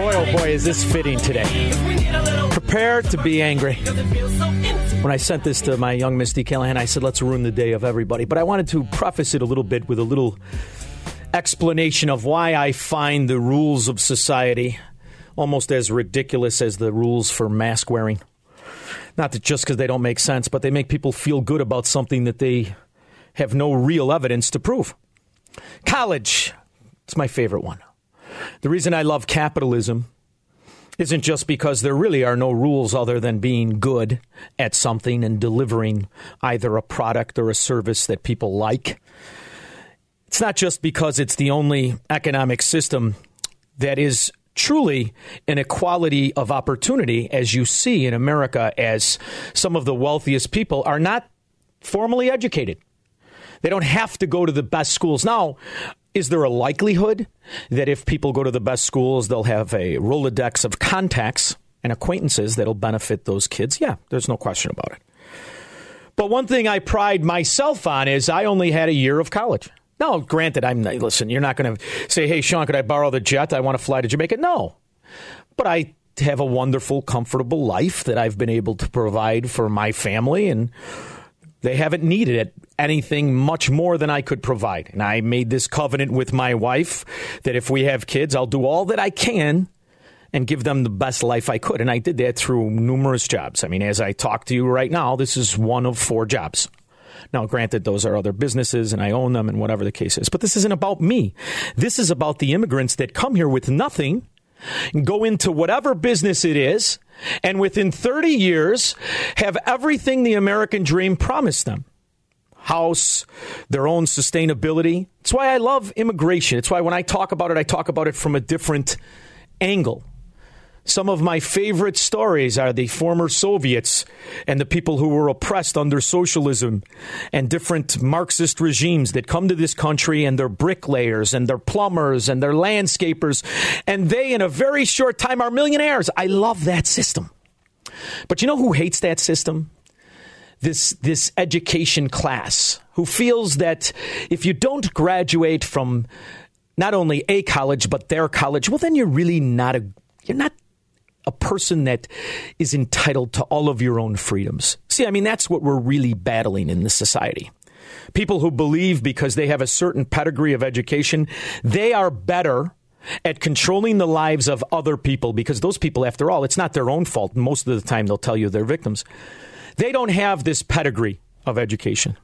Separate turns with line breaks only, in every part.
Boy, oh boy, is this fitting today. Prepare to be angry. When I sent this to my young Misty Callahan, I said, let's ruin the day of everybody. But I wanted to preface it a little bit with a little explanation of why I find the rules of society almost as ridiculous as the rules for mask wearing. Not that just because they don't make sense, but they make people feel good about something that they have no real evidence to prove. College, it's my favorite one. The reason I love capitalism isn't just because there really are no rules other than being good at something and delivering either a product or a service that people like. It's not just because it's the only economic system that is truly an equality of opportunity, as you see in America, as some of the wealthiest people are not formally educated. They don't have to go to the best schools. Now, is there a likelihood that if people go to the best schools, they'll have a Rolodex of contacts and acquaintances that'll benefit those kids? Yeah, there's no question about it. But one thing I pride myself on is I only had a year of college. Now, granted, I'm listen. You're not going to say, "Hey, Shaun, could I borrow the jet? I want to fly to Jamaica." No, but I have a wonderful, comfortable life that I've been able to provide for my family, and they haven't needed it, anything much more than I could provide. And I made this covenant with my wife that if we have kids, I'll do all that I can and give them the best life I could. And I did that through numerous jobs. I mean, as I talk to you right now, this is one of four jobs. Now, granted, those are other businesses and I own them and whatever the case is, but this isn't about me. This is about the immigrants that come here with nothing, go into whatever business it is, and within 30 years have everything the American dream promised them house, their own sustainability. It's why I love immigration. It's why when I talk about it, I talk about it from a different angle. Some of my favorite stories are the former Soviets and the people who were oppressed under socialism and different Marxist regimes that come to this country and they're bricklayers and they're plumbers and they're landscapers and they, in a very short time, are millionaires. I love that system. But you know who hates that system? This, this education class who feels that if you don't graduate from not only a college but their college, well, then you're really not a you're not a person that is entitled to all of your own freedoms. See, I mean that's what we're really battling in this society. People who believe because they have a certain pedigree of education, they are better at controlling the lives of other people because those people, after all, it's not their own fault. Most of the time, they'll tell you they're victims. They don't have this pedigree of education.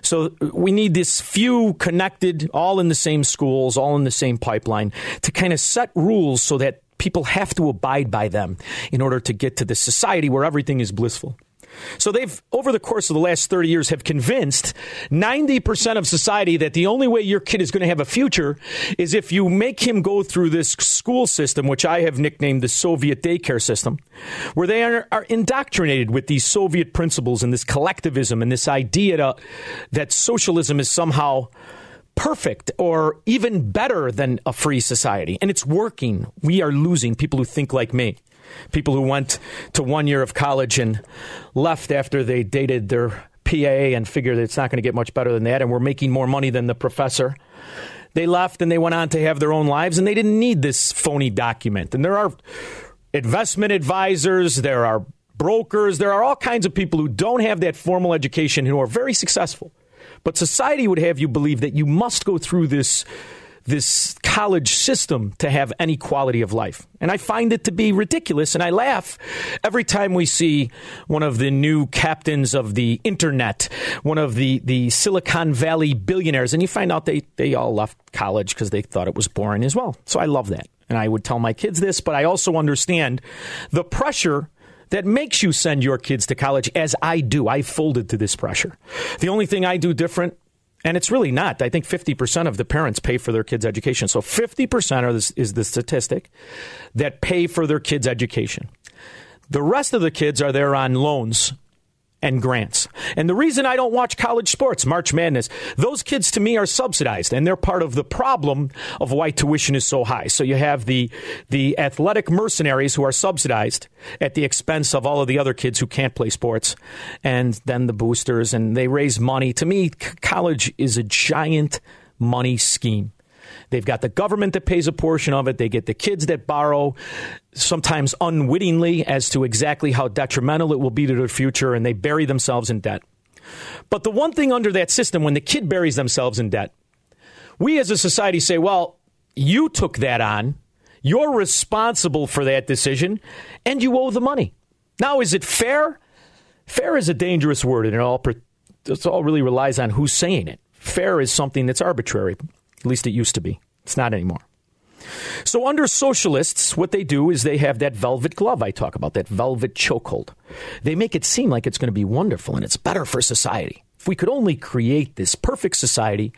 So uh, we need this few connected, all in the same schools, all in the same pipeline to kind of set rules so that people have to abide by them in order to get to this society where everything is blissful. So they've, over the course of the last 30 years, have convinced 90% of society that the only way your kid is going to have a future is if you make him go through this school system, which I have nicknamed the Soviet daycare system, where they are, are indoctrinated with these Soviet principles and this collectivism and this idea to, that socialism is somehow perfect or even better than a free society. And it's working. We are losing people who think like me. People who went to one year of college and left after they dated their PA and figured it's not going to get much better than that, and we're making more money than the professor. They left and they went on to have their own lives, and they didn't need this phony document. And there are investment advisors, there are brokers. There are all kinds of people who don't have that formal education who are very successful. But society would have you believe that you must go through this this college system to have any quality of life. And I find it to be ridiculous and I laugh every time we see one of the new captains of the internet, one of the, the Silicon Valley billionaires, and you find out they, they all left college because they thought it was boring as well. So I love that. And I would tell my kids this, but I also understand the pressure that makes you send your kids to college as I do. I folded to this pressure. The only thing I do different and it's really not. I think 50% of the parents pay for their kids' education. So 50% is the statistic that pay for their kids' education. The rest of the kids are there on loans and grants. And the reason I don't watch college sports, March Madness, those kids to me are subsidized and they're part of the problem of why tuition is so high. So you have the the athletic mercenaries who are subsidized at the expense of all of the other kids who can't play sports and then the boosters and they raise money. To me, college is a giant money scheme. They've got the government that pays a portion of it. They get the kids that borrow, sometimes unwittingly, as to exactly how detrimental it will be to their future, and they bury themselves in debt. But the one thing under that system, when the kid buries themselves in debt, we as a society say, well, you took that on. You're responsible for that decision, and you owe the money. Now, is it fair? Fair is a dangerous word, and it all, it all really relies on who's saying it. Fair is something that's arbitrary. At least it used to be. It's not anymore. So, under socialists, what they do is they have that velvet glove I talk about, that velvet chokehold. They make it seem like it's going to be wonderful and it's better for society. If we could only create this perfect society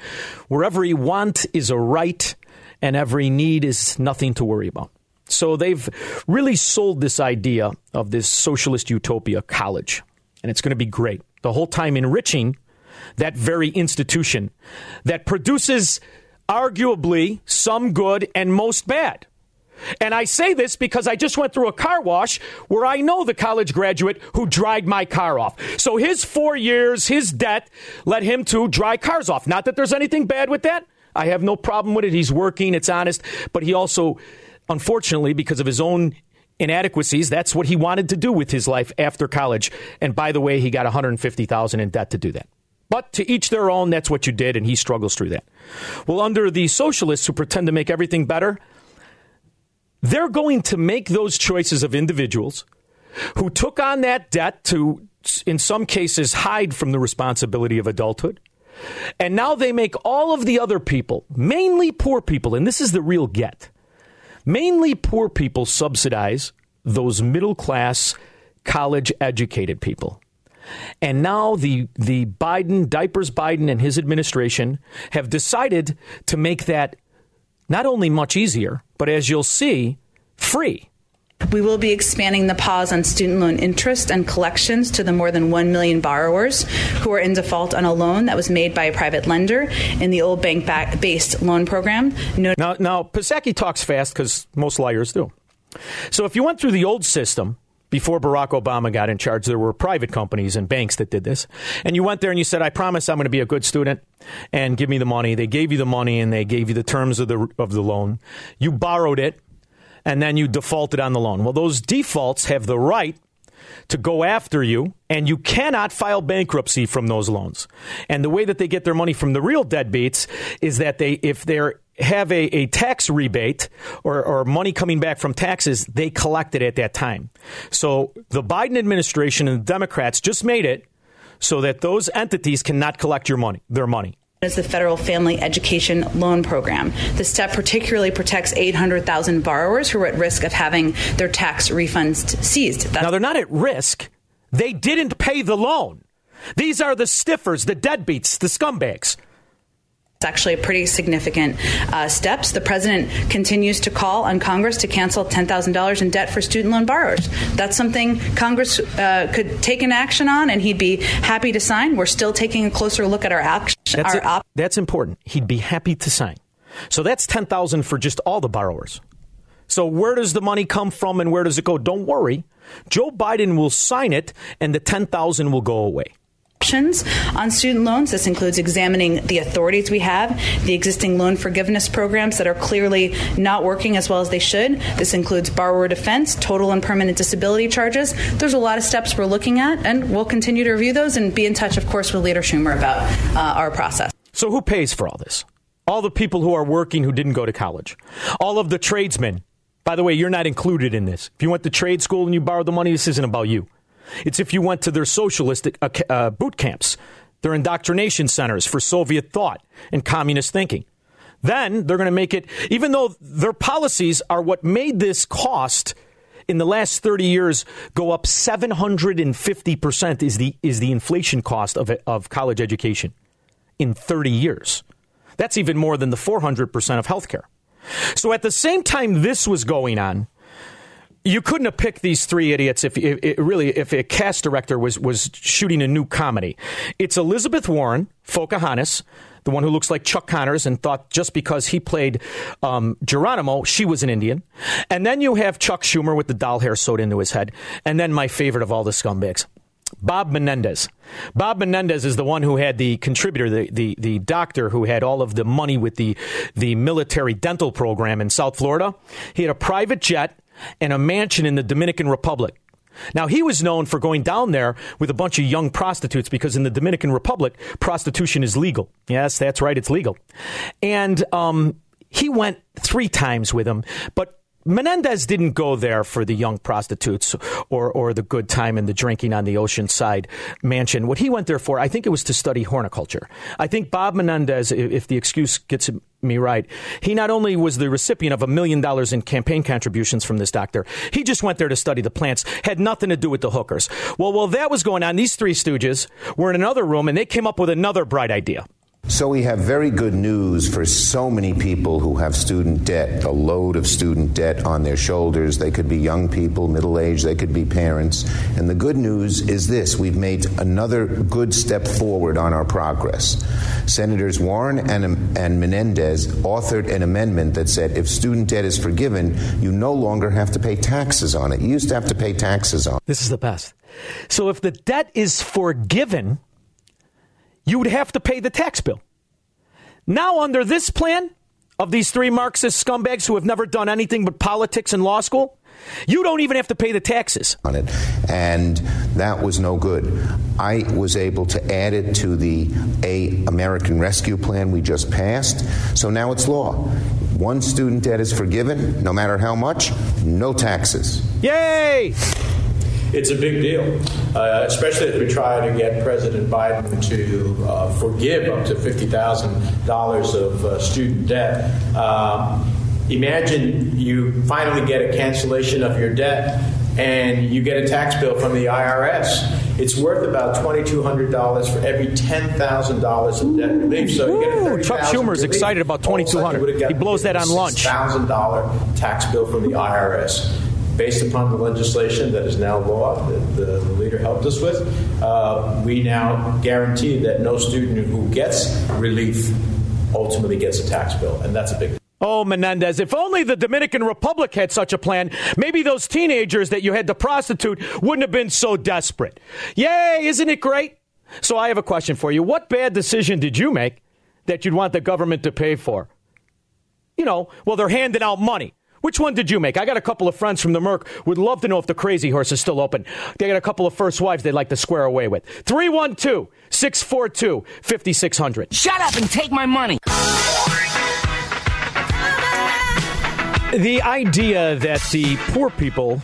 where every want is a right and every need is nothing to worry about. So, they've really sold this idea of this socialist utopia college, and it's going to be great. The whole time enriching that very institution that produces arguably some good and most bad. And I say this because I just went through a car wash where I know the college graduate who dried my car off. So his four years, his debt led him to dry cars off. Not that there's anything bad with that. I have no problem with it. He's working, it's honest. But he also, unfortunately, because of his own inadequacies, that's what he wanted to do with his life after college. And by the way, he got 150,000 in debt to do that. But to each their own, that's what you did, and he struggles through that. Well, under the socialists who pretend to make everything better, they're going to make those choices of individuals who took on that debt to, in some cases, hide from the responsibility of adulthood. And now they make all of the other people, mainly poor people, and this is the real get, mainly poor people subsidize those middle class, college educated people. And now the the Biden diapers Biden and his administration have decided to make that not only much easier, but as you'll see, free.
We will be expanding the pause on student loan interest and collections to the more than 1 million borrowers who are in default on a loan that was made by a private lender in the old bank based loan program.
No- now, now, Psaki talks fast because most liars do. So if you went through the old system, before Barack Obama got in charge, there were private companies and banks that did this. And you went there and you said, I promise I'm going to be a good student and give me the money. They gave you the money and they gave you the terms of the, of the loan. You borrowed it and then you defaulted on the loan. Well, those defaults have the right to go after you, and you cannot file bankruptcy from those loans. And the way that they get their money from the real deadbeats is that they, if they're have a, a tax rebate or, or money coming back from taxes, they collect it at that time. So the Biden administration and the Democrats just made it so that those entities cannot collect your money, their money
is the Federal Family Education Loan Program. The step particularly protects 800,000 borrowers who are at risk of having their tax refunds seized.
That's- now, they're not at risk. They didn't pay the loan. These are the stiffers, the deadbeats, the scumbags.
It's actually a pretty significant uh, steps. The president continues to call on Congress to cancel $10,000 in debt for student loan borrowers. That's something Congress uh, could take an action on, and he'd be happy to sign. We're still taking a closer look at our action.
That's, our op- that's important. He'd be happy to sign. So that's 10,000 for just all the borrowers. So where does the money come from and where does it go? Don't worry. Joe Biden will sign it and the 10,000 will go away.
Options on student loans. This includes examining the authorities we have, the existing loan forgiveness programs that are clearly not working as well as they should. This includes borrower defense, total and permanent disability charges. There's a lot of steps we're looking at, and we'll continue to review those and be in touch, of course, with Leader Schumer about uh, our process.
So, who pays for all this? All the people who are working who didn't go to college, all of the tradesmen. By the way, you're not included in this. If you went to trade school and you borrowed the money, this isn't about you. It's if you went to their socialist uh, uh, boot camps, their indoctrination centers for Soviet thought and communist thinking. Then they're going to make it, even though their policies are what made this cost in the last 30 years go up 750% is the, is the inflation cost of, of college education in 30 years. That's even more than the 400% of healthcare. So at the same time this was going on, you couldn't have picked these three idiots if, if, really if a cast director was was shooting a new comedy. It's Elizabeth Warren, Pocahontas, the one who looks like Chuck Connors and thought just because he played um, Geronimo, she was an Indian. And then you have Chuck Schumer with the doll hair sewed into his head. And then my favorite of all the scumbags, Bob Menendez. Bob Menendez is the one who had the contributor, the, the, the doctor who had all of the money with the, the military dental program in South Florida. He had a private jet and a mansion in the Dominican Republic. Now, he was known for going down there with a bunch of young prostitutes because in the Dominican Republic, prostitution is legal. Yes, that's right, it's legal. And um, he went three times with him, but Menendez didn't go there for the young prostitutes or, or the good time and the drinking on the oceanside mansion. What he went there for, I think it was to study horticulture. I think Bob Menendez, if the excuse gets me right, he not only was the recipient of a million dollars in campaign contributions from this doctor, he just went there to study the plants, had nothing to do with the hookers. Well, while that was going on, these three stooges were in another room and they came up with another bright idea.
So we have very good news for so many people who have student debt, the load of student debt on their shoulders. They could be young people, middle aged, they could be parents. And the good news is this we've made another good step forward on our progress. Senators Warren and, and Menendez authored an amendment that said if student debt is forgiven, you no longer have to pay taxes on it. You used to have to pay taxes on it.
This is the best. So if the debt is forgiven, you would have to pay the tax bill. Now, under this plan of these three Marxist scumbags who have never done anything but politics in law school, you don't even have to pay the taxes
on it, and that was no good. I was able to add it to the A American Rescue Plan we just passed, so now it's law. One student debt is forgiven, no matter how much, no taxes.
Yay!
It's a big deal, uh, especially as we try to get President Biden to uh, forgive up to $50,000 of uh, student debt. Um, imagine you finally get a cancellation of your debt and you get a tax bill from the IRS. It's worth about $2,200 for every $10,000 of debt relief. So you get a
Chuck Schumer's excited about $2,200. He blows that on lunch.
$1,000 tax bill from the IRS based upon the legislation that is now law that the, the leader helped us with, uh, we now guarantee that no student who gets relief ultimately gets a tax bill, and that's a big.
Oh, Menendez, if only the Dominican Republic had such a plan, maybe those teenagers that you had to prostitute wouldn't have been so desperate. Yay, isn't it great? So I have a question for you. What bad decision did you make that you'd want the government to pay for? You know, well, they're handing out money. Which one did you make? I got a couple of friends from the Merc would love to know if the Crazy Horse is still open. They got a couple of first wives they'd like to square away with. 312 642 5600.
Shut up and take my money.
The idea that the poor people,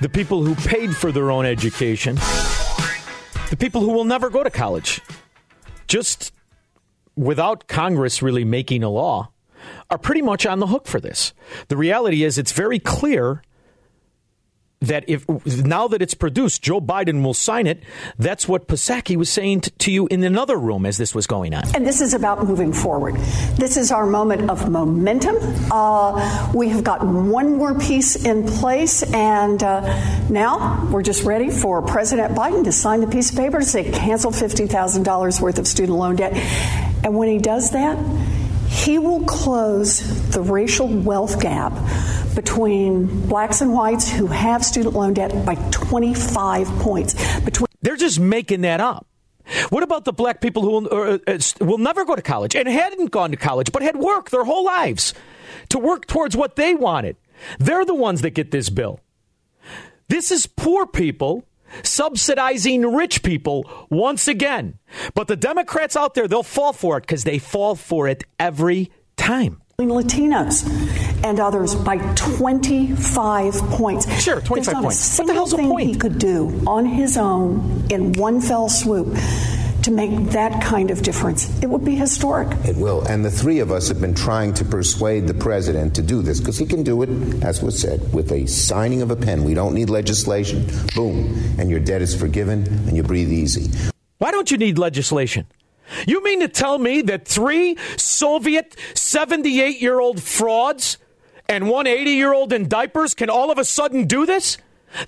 the people who paid for their own education, the people who will never go to college, just without Congress really making a law, are pretty much on the hook for this. The reality is, it's very clear that if now that it's produced, Joe Biden will sign it. That's what Psaki was saying t- to you in another room as this was going on.
And this is about moving forward. This is our moment of momentum. Uh, we have got one more piece in place, and uh, now we're just ready for President Biden to sign the piece of paper to say cancel fifty thousand dollars worth of student loan debt. And when he does that he will close the racial wealth gap between blacks and whites who have student loan debt by 25 points. Between
They're just making that up. What about the black people who will, uh, uh, will never go to college and hadn't gone to college but had worked their whole lives to work towards what they wanted? They're the ones that get this bill. This is poor people subsidizing rich people once again. But the Democrats out there, they'll fall for it because they fall for it every time.
Latinos and others by 25 points.
Sure, 25
not
points.
A
What the hell's
single
point?
he could do on his own in one fell swoop to make that kind of difference. It would be historic.
It will. And the three of us have been trying to persuade the president to do this because he can do it, as was said, with a signing of a pen. We don't need legislation. Boom. And your debt is forgiven and you breathe easy.
Why don't you need legislation? You mean to tell me that three Soviet 78 year old frauds and one 80 year old in diapers can all of a sudden do this?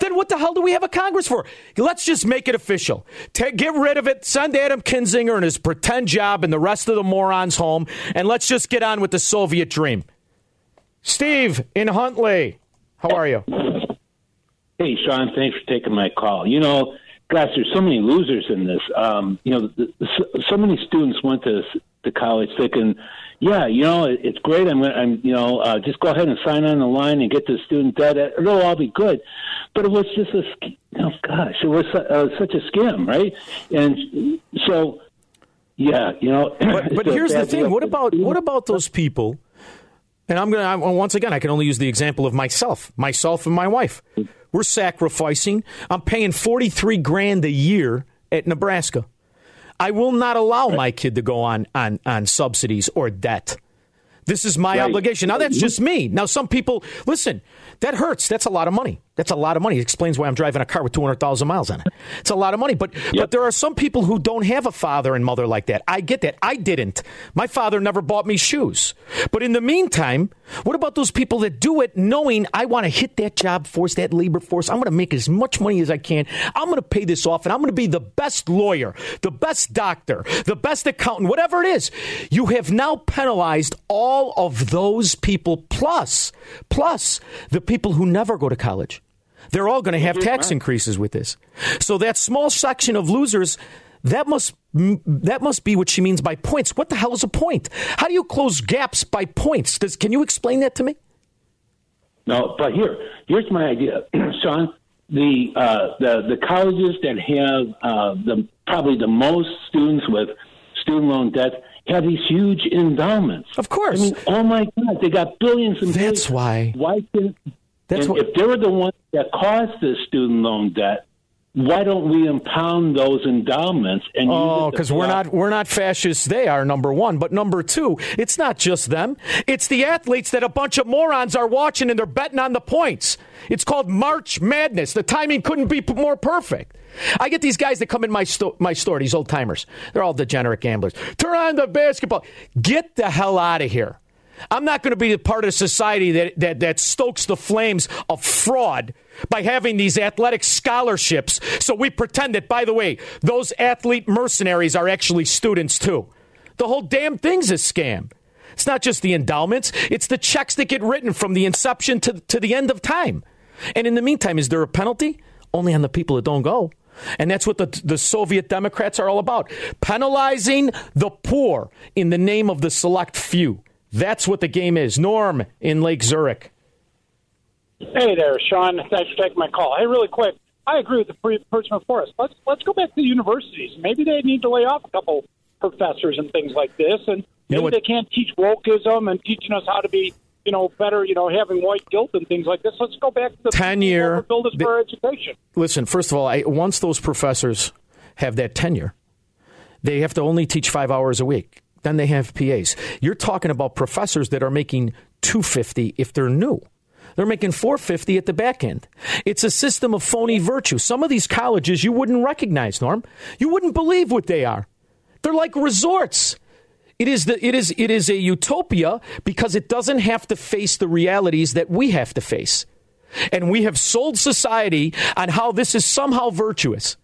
Then what the hell do we have a Congress for? Let's just make it official. Ta get rid of it. Send Adam Kinzinger and his pretend job and the rest of the morons home, and let's just get on with the Soviet dream. Steve in Huntley, how are you?
Hey, Shaun, thanks for taking my call. You know, gosh, there's so many losers in this. Um, you know, the, the, so, so many students went to to college thinking, yeah, you know, it's great. I'm, gonna- I'm, you know, uh, just go ahead and sign on the line and get the student debt. It'll all be good. But it was just a, oh gosh, it was uh, such a scam, right? And so, yeah, you know.
But, but here's the thing: what about what about those people? And I'm gonna I, once again, I can only use the example of myself, myself and my wife. We're sacrificing. I'm paying forty three grand a year at Nebraska. I will not allow my kid to go on on on subsidies or debt. This is my
Right.
obligation. Now that's just me. Now some people listen. That hurts. That's a lot of money. That's a lot of money. It explains why I'm driving a car with 200,000 miles on it. It's a lot of money. But but there are some people who don't have a father and mother like that. I get that. I didn't. My father never bought me shoes. But in the meantime, what about those people that do it knowing I want to hit that job force, that labor force? I'm going to make as much money as I can. I'm going to pay this off and I'm going to be the best lawyer, the best doctor, the best accountant, whatever it is. You have now penalized all of those people plus plus the people who never go to college. They're all going to have tax increases with this. So that small section of losers, that must that must be what she means by points. What the hell is a point? How do you close gaps by points? Does, can you explain that to me?
No, but here, here's my idea, Shaun. The uh, the the colleges that have uh, the probably the most students with student loan debt have these huge endowments.
Of course.
I mean, oh my God, they got billions and
That's
billions.
why-
Why can
That's what-
if they were the ones that caused this student loan debt? Why don't we impound those endowments and
Oh, because we're not we're not fascists. They are number one, but number two, it's not just them. It's the athletes that a bunch of morons are watching and they're betting on the points. It's called March Madness. The timing couldn't be more perfect. I get these guys that come in my sto- my store. These old timers. They're all degenerate gamblers. Turn on the basketball. Get the hell out of here. I'm not going to be a part of society that, that, that stokes the flames of fraud by having these athletic scholarships. So we pretend that, by the way, those athlete mercenaries are actually students too. The whole damn thing's a scam. It's not just the endowments, it's the checks that get written from the inception to, to the end of time. And in the meantime, is there a penalty? Only on the people that don't go. And that's what the, the Soviet Democrats are all about penalizing the poor in the name of the select few. That's what the game is. Norm in Lake Zurich.
Hey there, Shaun. Thanks for taking my call. Hey, really quick, I agree with the pre- person before us. Let's let's go back to the universities. Maybe they need to lay off a couple professors and things like this, and
You
maybe they can't teach wokeism and teaching us how to be, you know, better, you know, having white guilt and things like this. Let's go back to the
Tenure.
build us for education.
Listen, first of all, I, once those professors have that tenure, they have to only teach five hours a week. Then they have PAs. You're talking about professors that are making 250 if they're new. They're making 450 at the back end. It's a system of phony virtue. Some of these colleges you wouldn't recognize, Norm. You wouldn't believe what they are. They're like resorts. It is the it is it is a utopia because it doesn't have to face the realities that we have to face. And we have sold society on how this is somehow virtuous.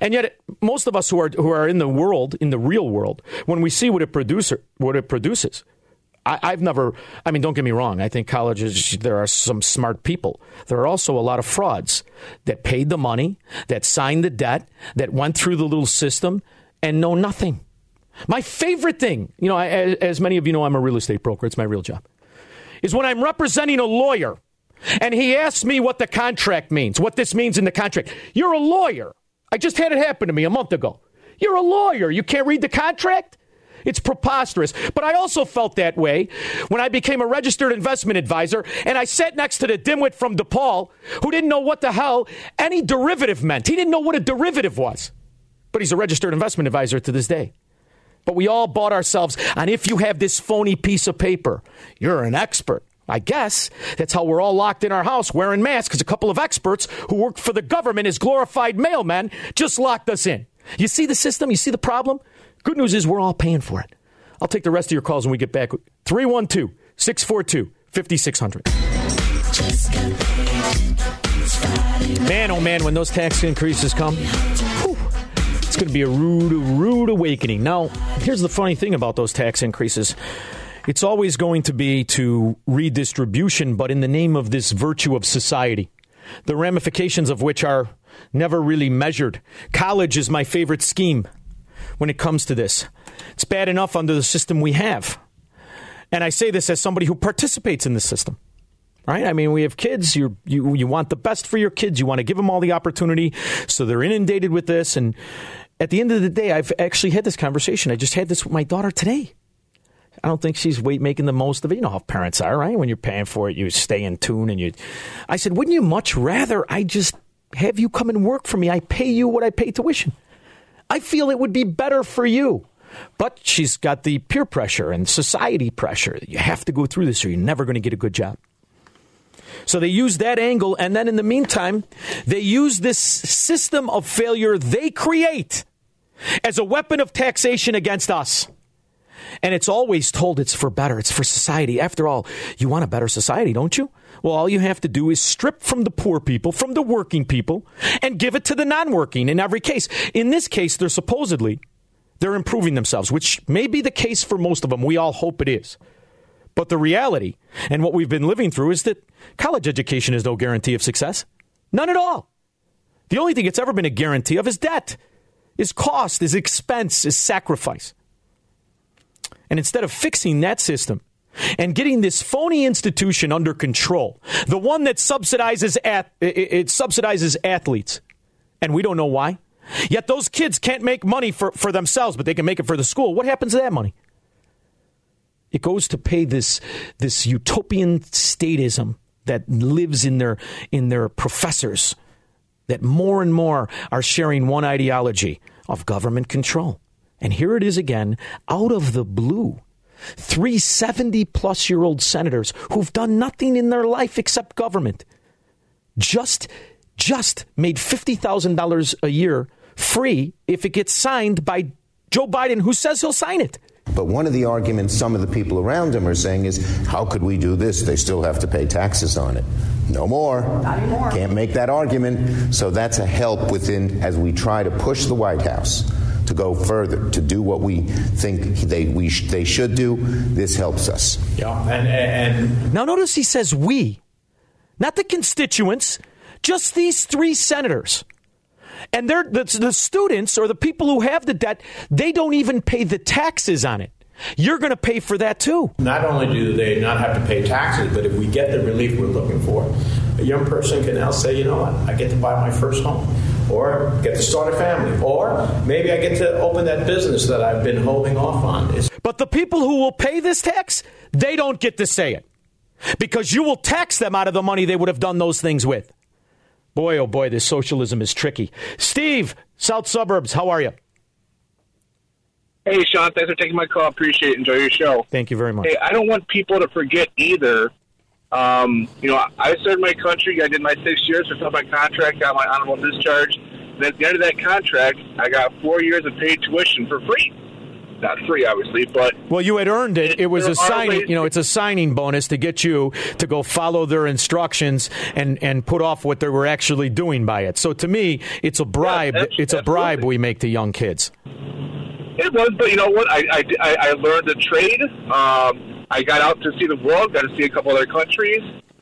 And yet, most of us who are who are in the world, in the real world, when we see what it producer what it produces, I, I've never. I mean, don't get me wrong. I think colleges there are some smart people. There are also a lot of frauds that paid the money, that signed the debt, that went through the little system, and know nothing. My favorite thing, you know, I, as many of you know, I'm a real estate broker. It's my real job. Is when I'm representing a lawyer and he asks me what the contract means, what this means in the contract. You're a lawyer. I just had it happen to me a month ago. You're a lawyer. You can't read the contract? It's preposterous. But I also felt that way when I became a registered investment advisor and I sat next to the dimwit from DePaul who didn't know what the hell any derivative meant. He didn't know what a derivative was. But he's a registered investment advisor to this day. But we all bought ourselves on if you have this phony piece of paper, you're an expert. I guess that's how we're all locked in our house wearing masks because a couple of experts who work for the government as glorified mailmen just locked us in. You see the system? You see the problem? Good news is we're all paying for it. I'll take the rest of your calls when we get back. 312 642 5600. Man, oh man, when those tax increases come, whew, it's going to be a rude, rude awakening. Now, here's the funny thing about those tax increases it's always going to be to redistribution, but in the name of this virtue of society, the ramifications of which are never really measured. College is my favorite scheme when it comes to this. It's bad enough under the system we have. And I say this as somebody who participates in the system. Right? I mean, we have kids. You you you want the best for your kids. You want to give them all the opportunity, so they're inundated with this. And at the end of the day, I've actually had this conversation. I just had this with my daughter today. I don't think she's making the most of it. You know how parents are, right? When you're paying for it, you stay in tune. And you, I said, wouldn't you much rather I just have you come and work for me? I pay you what I pay tuition. I feel it would be better for you. But she's got the peer pressure and society pressure. You have to go through this or you're never going to get a good job. So they use that angle, and then in the meantime, they use this system of failure they create as a weapon of taxation against us. And it's always told it's for better, it's for society. After all, you want a better society, don't you? Well, all you have to do is strip from the poor people, from the working people, and give it to the non working in every case. In this case, they're supposedly they're improving themselves, which may be the case for most of them. We all hope it is. But the reality and what we've been living through is that college education is no guarantee of success. None at all. The only thing it's ever been a guarantee of is debt, is cost, is expense, is sacrifice. And instead of fixing that system and getting this phony institution under control, the one that subsidizes at, it subsidizes athletes, and we don't know why. Yet those kids can't make money for, for themselves, but they can make it for the school. What happens to that money? It goes to pay this this utopian statism that lives in their in their professors that more and more are sharing one ideology of government control. And here it is again, out of the blue. Three 70 plus year old senators who've done nothing in their life except government just just made $50,000 a year free if it gets signed by Joe Biden, who says he'll sign it.
But one of the arguments some of the people around him are saying is, how could we do this? They still have to pay taxes on it. No more.
Not anymore.
Can't make that argument. So that's a help within as we try to push the White House to go further, to do what we think they, we sh- they should do. This helps us.
Yeah, and, and
Now, notice he says we, not the constituents, just these three senators. And they're, the, the students or the people who have the debt, they don't even pay the taxes on it. You're going to pay for that too.
not only do they not have to pay taxes, but if we get the relief we're looking for, a young person can now say, you know what, I get to buy my first home, or get to start a family, or maybe I get to open that business that I've been holding off on. It's-
But the people who will pay this tax, they don't get to say it because you will tax them out of the money they would have done those things with. Boy, oh boy, this socialism is tricky. Steve, South Suburbs, how are you?
Hey, Shaun, thanks for taking my call. Appreciate it. Enjoy your show.
Thank you very much.
Hey, I don't want people to forget either. Um, you know, I served my country. I did my six years, fulfilled my contract, got my honorable discharge. And at the end of that contract, I got four years of paid tuition for free. Not free, obviously, but
Well, you had earned it. It was a signing, you know, it's a signing bonus to get you to go follow their instructions and and put off what they were actually doing by it. So to me, it's a bribe.
abs-
it's a bribe
absolutely.
we make to young kids.
It was, but you know what? I I, I, I learned the trade. Um, I got out to see the world, got to see a couple other countries,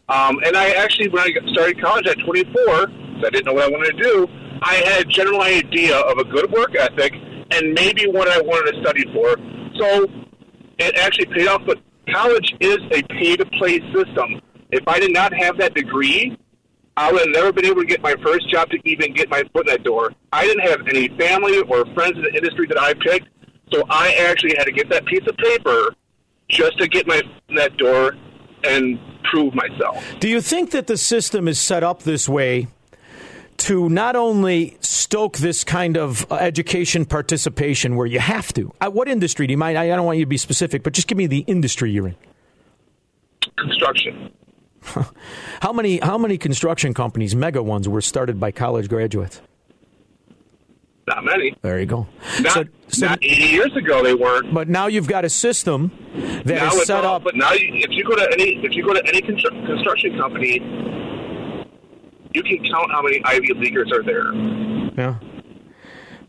um, and I actually, when I started college at 24, 'cause I didn't know what I wanted to do. I had a general idea of a good work ethic and maybe what I wanted to study for. So it actually paid off. But college is a pay to play system. If I did not have that degree, I would have never been able to get my first job to even get my foot in that door. I didn't have any family or friends in the industry that I picked, so I actually had to get that piece of paper just to get my foot in that door and prove myself.
Do you think that the system is set up this way to not only stoke this kind of uh, education participation where you have to? Uh, what industry do you mind? I I don't want you to be specific, but just give me the industry you're in.
Construction.
How many how many construction companies, mega ones, were started by college graduates?
Not many.
There you go.
Not, not 80 years ago they weren't.
But now you've got a system that
now
is set
all-
up.
But now, you, if you go to any if you go to any constru- construction company, you can count how many Ivy Leaguers are there.
Yeah.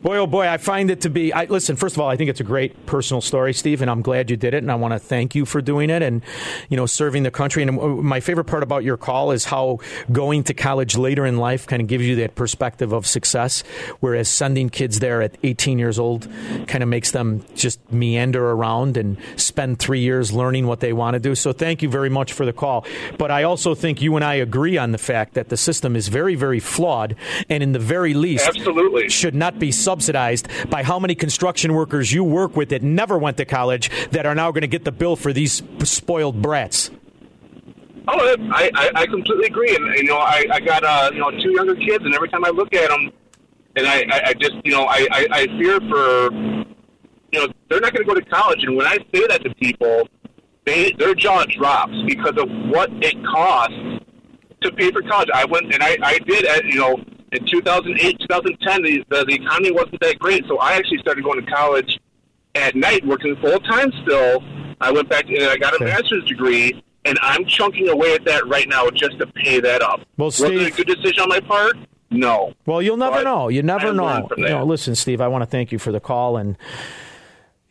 Boy, oh boy, I find it to be. I, listen, first of all, I think it's a great personal story, Steve, and I'm glad you did it, and I want to thank you for doing it and, you know, serving the country. And uh, my favorite part about your call is how going to college later in life kind of gives you that perspective of success, whereas sending kids there at 18 years old kind of makes them just meander around and spend three years learning what they want to do. So thank you very much for the call. But I also think you and I agree on the fact that the system is very, very flawed, and in the very least,
Absolutely.
should not be subsidized by how many construction workers you work with that never went to college that are now going to get the bill for these spoiled brats.
Oh, I, I, I completely agree. And you know, I, I got uh, you know two younger kids, and every time I look at them, and I, I, I just you know I, I, I fear for you know they're not going to go to college. And when I say that to people, they their jaw drops because of what it costs to pay for college. I went and I, I did you know in 2008, 2010, the, the the economy wasn't that great, so I actually started going to college at night, working full time. Still, I went back and I got a master's degree, and I'm chunking away at that right now just to pay that up.
Well, Steve,
was it a good decision on my part? No.
Well, you'll never
But
know. You never know. You know, listen, Steve, I want to thank you for the call, and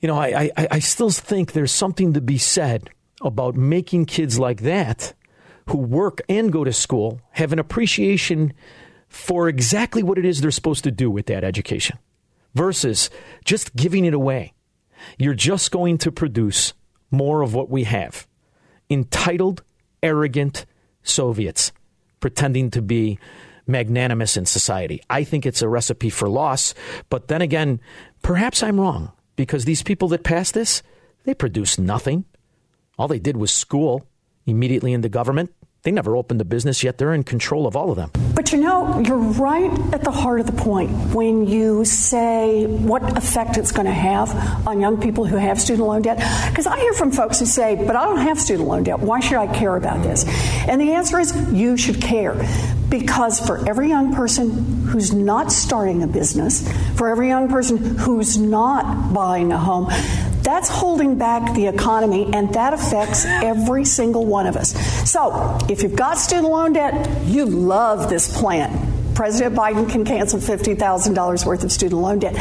you know, I, I, I still think there's something to be said about making kids like that, who work and go to school, have an appreciation for exactly what it is they're supposed to do with that education, versus just giving it away. You're just going to produce more of what we have entitled, arrogant Soviets pretending to be magnanimous in society. I think it's a recipe for loss. But then again, perhaps I'm wrong because these people that passed this, they produced nothing. All they did was school immediately into government. They never opened a business yet. They're in control of all of them.
But you know, you're right at the heart of the point when you say what effect it's going to have on young people who have student loan debt. Because I hear from folks who say, but I don't have student loan debt. Why should I care about this? And the answer is you should care. Because for every young person who's not starting a business, for every young person who's not buying a home, that's holding back the economy, and that affects every single one of us. So, if you've got student loan debt, you love this plan. President Biden can cancel $50,000 worth of student loan debt.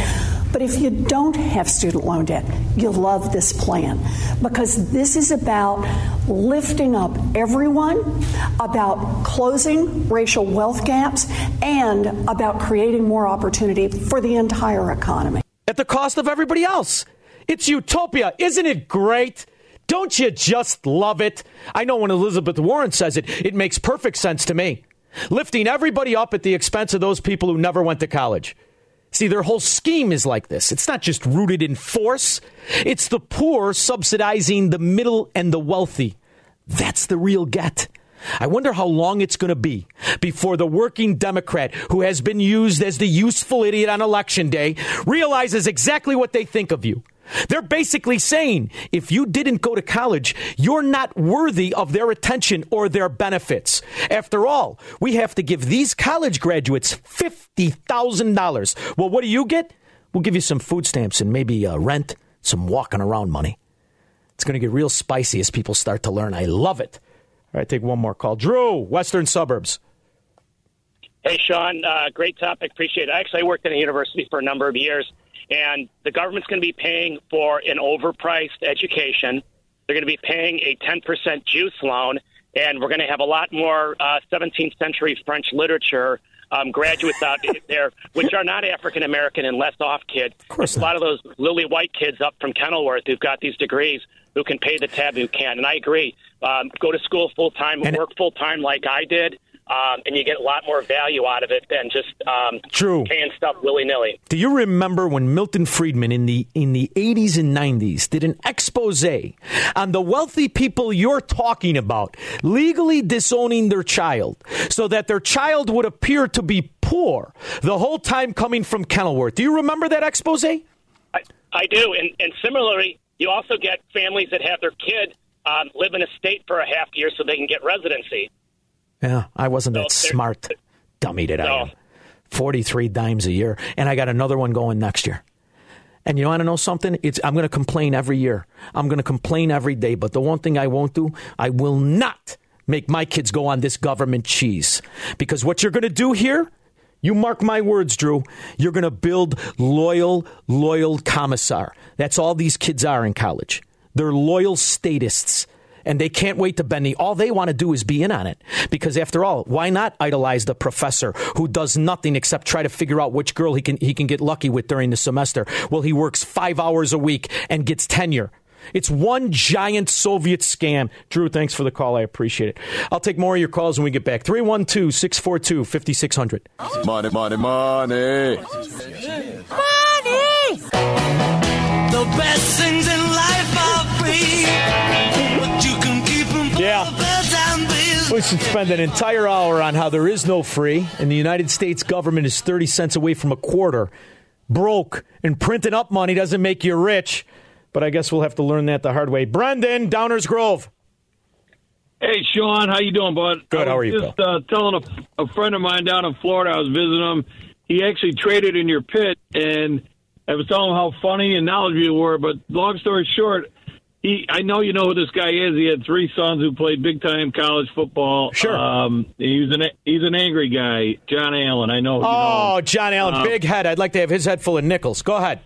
But if you don't have student loan debt, you'll love this plan because this is about lifting up everyone, about closing racial wealth gaps, and about creating more opportunity for the entire economy.
At the cost of everybody else. It's utopia. Isn't it great? Don't you just love it? I know when Elizabeth Warren says it, it makes perfect sense to me. Lifting everybody up at the expense of those people who never went to college. See, their whole scheme is like this. It's not just rooted in force, it's the poor subsidizing the middle and the wealthy. That's the real get. I wonder how long it's going to be before the working Democrat who has been used as the useful idiot on election day realizes exactly what they think of you. They're basically saying if you didn't go to college, you're not worthy of their attention or their benefits. After all, we have to give these college graduates $50,000. Well, what do you get? We'll give you some food stamps and maybe uh, rent, some walking around money. It's going to get real spicy as people start to learn. I love it. All right, take one more call. Drew, Western Suburbs.
Hey, Shaun, uh, great topic. Appreciate it. I actually, I worked in a university for a number of years, and the government's going to be paying for an overpriced education. They're going to be paying a 10% juice loan, and we're going to have a lot more uh, 17th century French literature um, graduates out there, which are not African American and less off kids. Of
course
a lot of those lily white kids up from Kenilworth who've got these degrees who can pay the tab who can. And I agree. Um, go to school full time, work full time like I did. Um, and you get a lot more value out of it than just um,
True.
paying stuff willy nilly.
Do you remember when Milton Friedman in the in the 80s and 90s did an expose on the wealthy people you're talking about legally disowning their child so that their child would appear to be poor the whole time coming from Kenilworth? Do you remember that expose?
I, I do, and, and similarly, you also get families that have their kid um, live in a state for a half year so they can get residency.
Yeah, I wasn't that smart, dummy that I am. 43 dimes a year. And I got another one going next year. And you want to know something? It's I'm going to complain every year. I'm going to complain every day. But the one thing I won't do, I will not make my kids go on this government cheese. Because what you're going to do here, you mark my words, Drew, you're going to build loyal, loyal commissar. That's all these kids are in college. They're loyal statists and they can't wait to bend the. All they want to do is be in on it. Because after all, why not idolize the professor who does nothing except try to figure out which girl he can he can get lucky with during the semester? Well, he works five hours a week and gets tenure. It's one giant Soviet scam. Drew, thanks for the call. I appreciate it. I'll take more of your calls when we get back. 312 642 5600.
Money, money, money.
Money! The best things in life are free,
We should spend an entire hour on how there is no free, and the United States government is 30 cents away from a quarter. Broke, and printing up money doesn't make you rich. But I guess we'll have to learn that the hard way. Brendan, Downers Grove.
Hey, Shaun, how you doing, bud?
Good, how are you,
Just uh, telling a, a friend of mine down in Florida, I was visiting him. He actually traded in your pit, and I was telling him how funny and knowledgeable you were. But long story short, he I know you know who this guy is. He had three sons who played big time college football.
Sure.
Um, he's an he's an angry guy, John Allen. I know. you know
Oh. John Allen,
Uh,
big head. I'd like to have his head full of nickels. Go ahead.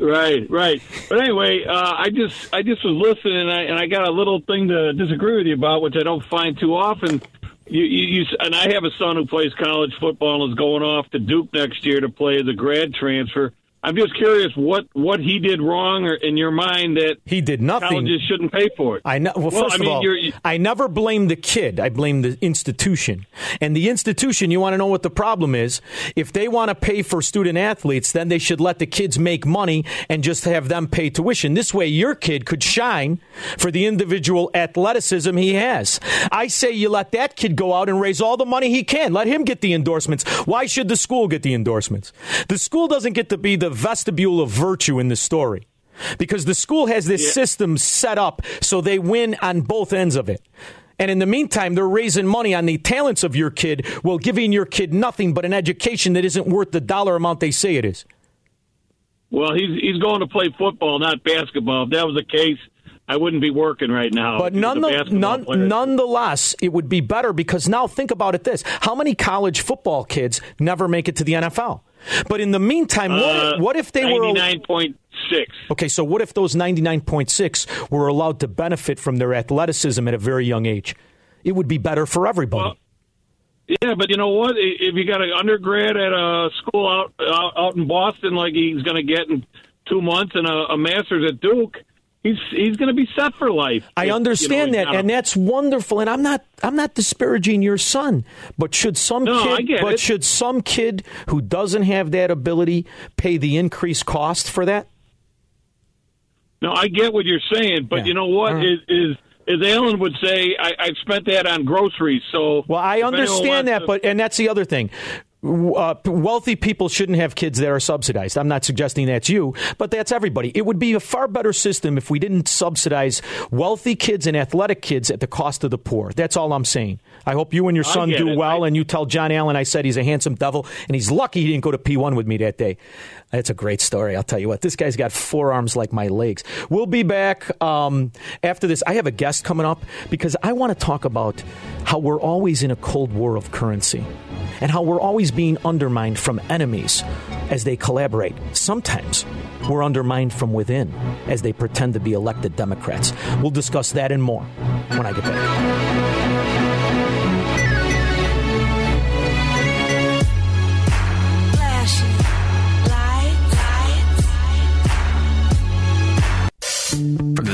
Right, right. But anyway, uh, I just I just was listening, and I, and I got a little thing to disagree with you about, which I don't find too often. You, you, you and I have a son who plays college football and is going off to Duke next year to play the grad transfer. I'm just curious what what he did wrong, or in your mind that
he did nothing.
Colleges shouldn't pay for it.
I know. Well, first
I mean,
of all,
you're,
I never blame the kid. I blame the institution. And the institution, you want to know what the problem is? If they want to pay for student athletes, then they should let the kids make money and just have them pay tuition. This way, your kid could shine for the individual athleticism he has. I say you let that kid go out and raise all the money he can. Let him get the endorsements. Why should the school get the endorsements? The school doesn't get to be the vestibule of virtue in the story because the school has this system set up so they win on both ends of it. And in the meantime, they're raising money on the talents of your kid while giving your kid nothing but an education that isn't worth the dollar amount they say it is.
well, he's he's going to play football, not basketball. If that was the case, I wouldn't be working right now.
But none the, none, nonetheless, it would be better because now think about it this how many college football kids never make it to the NFL? But in the meantime, what,
Uh,
what if they were.
99.6.
Okay, so what if those 99.6 were allowed to benefit from their athleticism at a very young age? It would be better for everybody.
Yeah, but you know what? If you got an undergrad at a school out out, out in Boston, like he's going to get in two months, and a, a master's at Duke, he's he's going to be set for life.
I
If, you know,
understand that, and that's wonderful. And I'm not I'm not disparaging your son, but should some
No,
kid but
it.
should some kid who doesn't have that ability pay the increased cost for that?
no, I get what you're saying, but you know what
right.
is is as Alan would say, I, I've spent that on groceries. So
Well, I understand that,
to-
but and that's the other thing. Uh, wealthy people shouldn't have kids that are subsidized. I'm not suggesting that's you, but that's everybody. It would be a far better system if we didn't subsidize wealthy kids and athletic kids at the cost of the poor. That's all I'm saying. I hope you and your son do
it.
well, and you tell John Allen I said he's a handsome devil, and he's lucky he didn't go to P1 with me that day. That's a great story. I'll tell you what. This guy's got forearms like my legs. We'll be back um, after this. I have a guest coming up because I want to talk about how we're always in a cold war of currency and how we're always being undermined from enemies as they collaborate. Sometimes we're undermined from within as they pretend to be elected Democrats. We'll discuss that and more when I get back.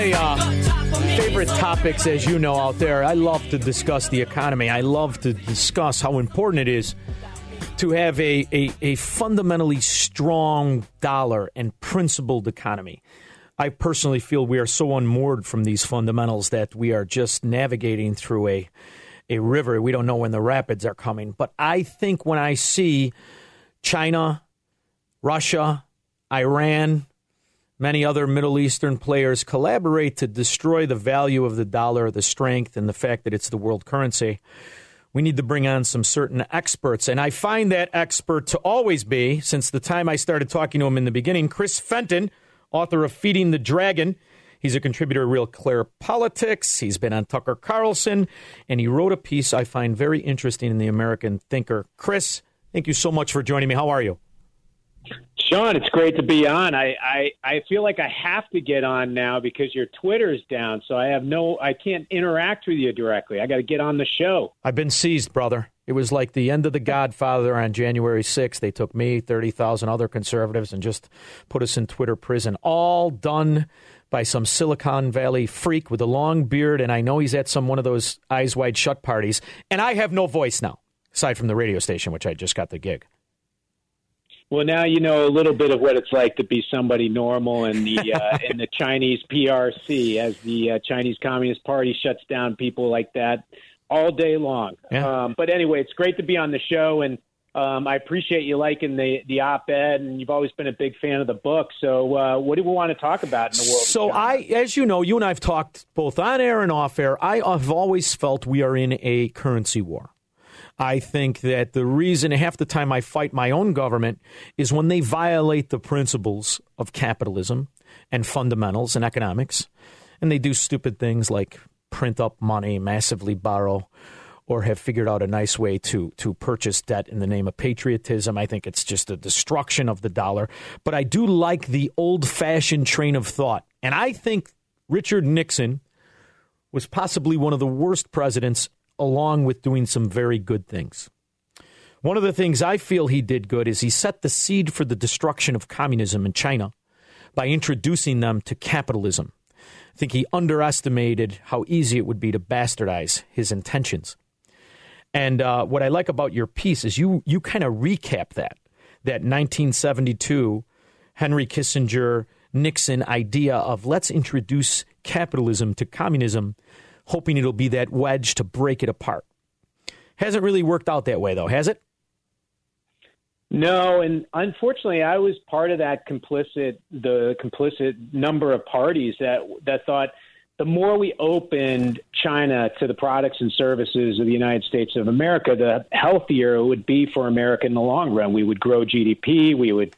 My uh, favorite topics, as you know, out there, I love to discuss the economy. I love to discuss how important it is to have a, a, a fundamentally strong dollar and principled economy. I personally feel we are so unmoored from these fundamentals that we are just navigating through a a river. We don't know when the rapids are coming. But I think when I see China, Russia, Iran, many other Middle Eastern players collaborate to destroy the value of the dollar, the strength, and the fact that it's the world currency. We need to bring on some certain experts. And I find that expert to always be, since the time I started talking to him in the beginning, Chris Fenton, author of Feeding the Dragon. He's a contributor to Real Clear Politics. He's been on Tucker Carlson, and he wrote a piece I find very interesting in the American Thinker. Chris, thank you so much for joining me. How are you?
Shaun, it's great to be on. I, I, I feel like I have to get on now because your Twitter's down, so I have no I can't interact with you directly. I got to get on the show.
I've been seized, brother. It was like the end of The Godfather on January 6th. They took me, 30,000 other conservatives, and just put us in Twitter prison. All done by some Silicon Valley freak with a long beard, and I know he's at some one of those eyes wide shut parties. And I have no voice now, aside from the radio station, which I just got the gig.
Well, now you know a little bit of what it's like to be somebody normal in the uh, in the Chinese PRC, as the uh, Chinese Communist Party shuts down people like that all day long.
Yeah.
Um, but anyway, it's great to be on the show, and um, I appreciate you liking the the op-ed, and you've always been a big fan of the book. So, uh, what do we want to talk about in the world?
So I, as you know, you and I have talked both on air and off air. I have always felt we are in a currency war. I think that the reason half the time I fight my own government is when they violate the principles of capitalism and fundamentals and economics, and they do stupid things like print up money, massively borrow, or have figured out a nice way to to purchase debt in the name of patriotism. I think it's just a destruction of the dollar. But I do like the old fashioned train of thought, and I think Richard Nixon was possibly one of the worst presidents along with doing some very good things. One of the things I feel he did good is he set the seed for the destruction of communism in China by introducing them to capitalism. I think he underestimated how easy it would be to bastardize his intentions. And uh, what I like about your piece is you you kind of recap that that 1972 Henry Kissinger Nixon idea of let's introduce capitalism to communism hoping it'll be that wedge to break it apart. Hasn't really worked out that way, though, has it?
No, and unfortunately, I was part of that complicit, the complicit number of parties that that thought the more we opened China to the products and services of the United States of America, the healthier it would be for America in the long run. We would grow GDP, we would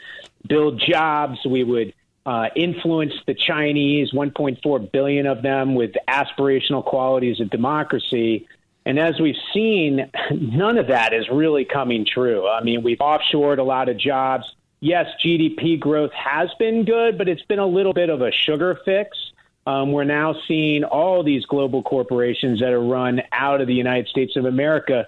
build jobs, we would uh, influence the Chinese, 1.4 billion of them, with aspirational qualities of democracy. And as we've seen, none of that is really coming true. I mean, we've offshored a lot of jobs. Yes, GDP growth has been good, but it's been a little bit of a sugar fix. Um, we're now seeing all these global corporations that are run out of the United States of America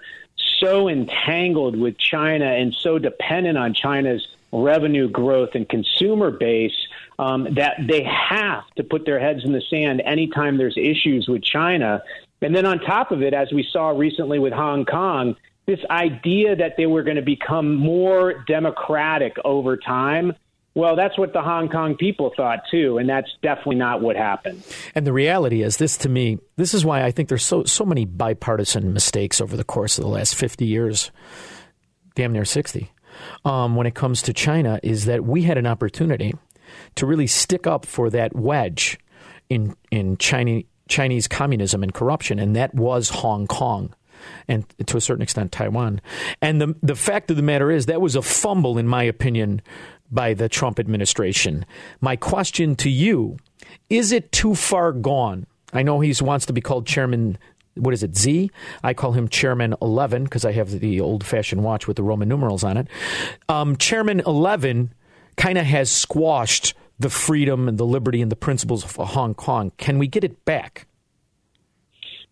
so entangled with China and so dependent on China's revenue growth and consumer base um, that they have to put their heads in the sand anytime there's issues with China. And then on top of it, as we saw recently with Hong Kong, this idea that they were going to become more democratic over time. Well, that's what the Hong Kong people thought too, and that's definitely not what happened.
And the reality is, this to me, this is why I think there's so so many bipartisan mistakes over the course of the last 50 years, damn near 60, um, when it comes to China, is that we had an opportunity to really stick up for that wedge in in Chinese Chinese communism and corruption, and that was Hong Kong. and to a certain extent Taiwan. And the the fact of the matter is that was a fumble, in my opinion, by the Trump administration. My question to you: Is it too far gone? I know he wants to be called Chairman what is it, Z? I call him Chairman 11 because I have the old fashioned watch with the Roman numerals on it. Um, Chairman 11 kind of has squashed the freedom and the liberty and the principles of Hong Kong. Can we get it back?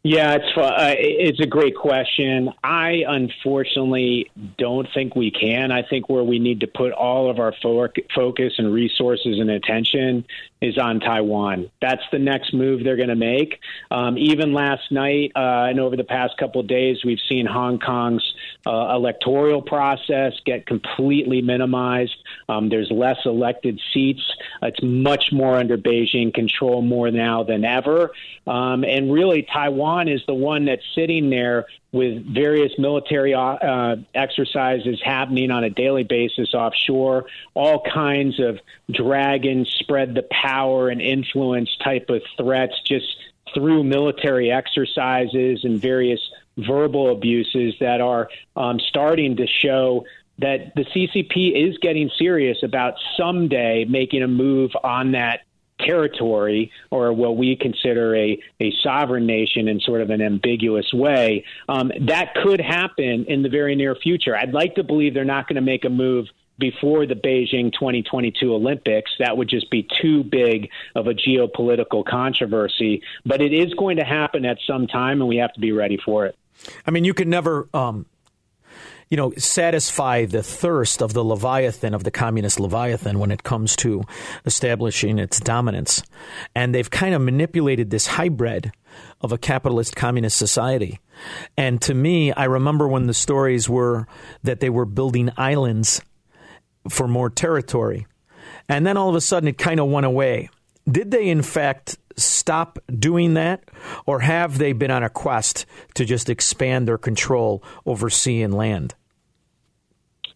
Yeah, it's uh, it's a great question. I unfortunately don't think we can. I think where we need to put all of our fo- focus and resources and attention is on Taiwan. That's the next move they're going to make. Um, even last night uh, and over the past couple of days, we've seen Hong Kong's uh, electoral process get completely minimized. Um, there's less elected seats. It's much more under Beijing control more now than ever. Um, and really, Taiwan is the one that's sitting there with various military uh, exercises happening on a daily basis offshore, all kinds of dragon spread the power and influence type of threats just through military exercises and various verbal abuses that are um, starting to show that the CCP is getting serious about someday making a move on that territory or what we consider a, a sovereign nation in sort of an ambiguous way, um, that could happen in the very near future. I'd like to believe they're not going to make a move before the Beijing 2022 Olympics. That would just be too big of a geopolitical controversy. But it is going to happen at some time, and we have to be ready for it.
I mean, you can never um, you know, satisfy the thirst of the Leviathan, of the communist Leviathan, when it comes to establishing its dominance. And they've kind of manipulated this hybrid of a capitalist communist society. And to me, I remember when the stories were that they were building islands for more territory. And then all of a sudden it kind of went away. Did they, in fact, stop doing that, or have they been on a quest to just expand their control over sea and land?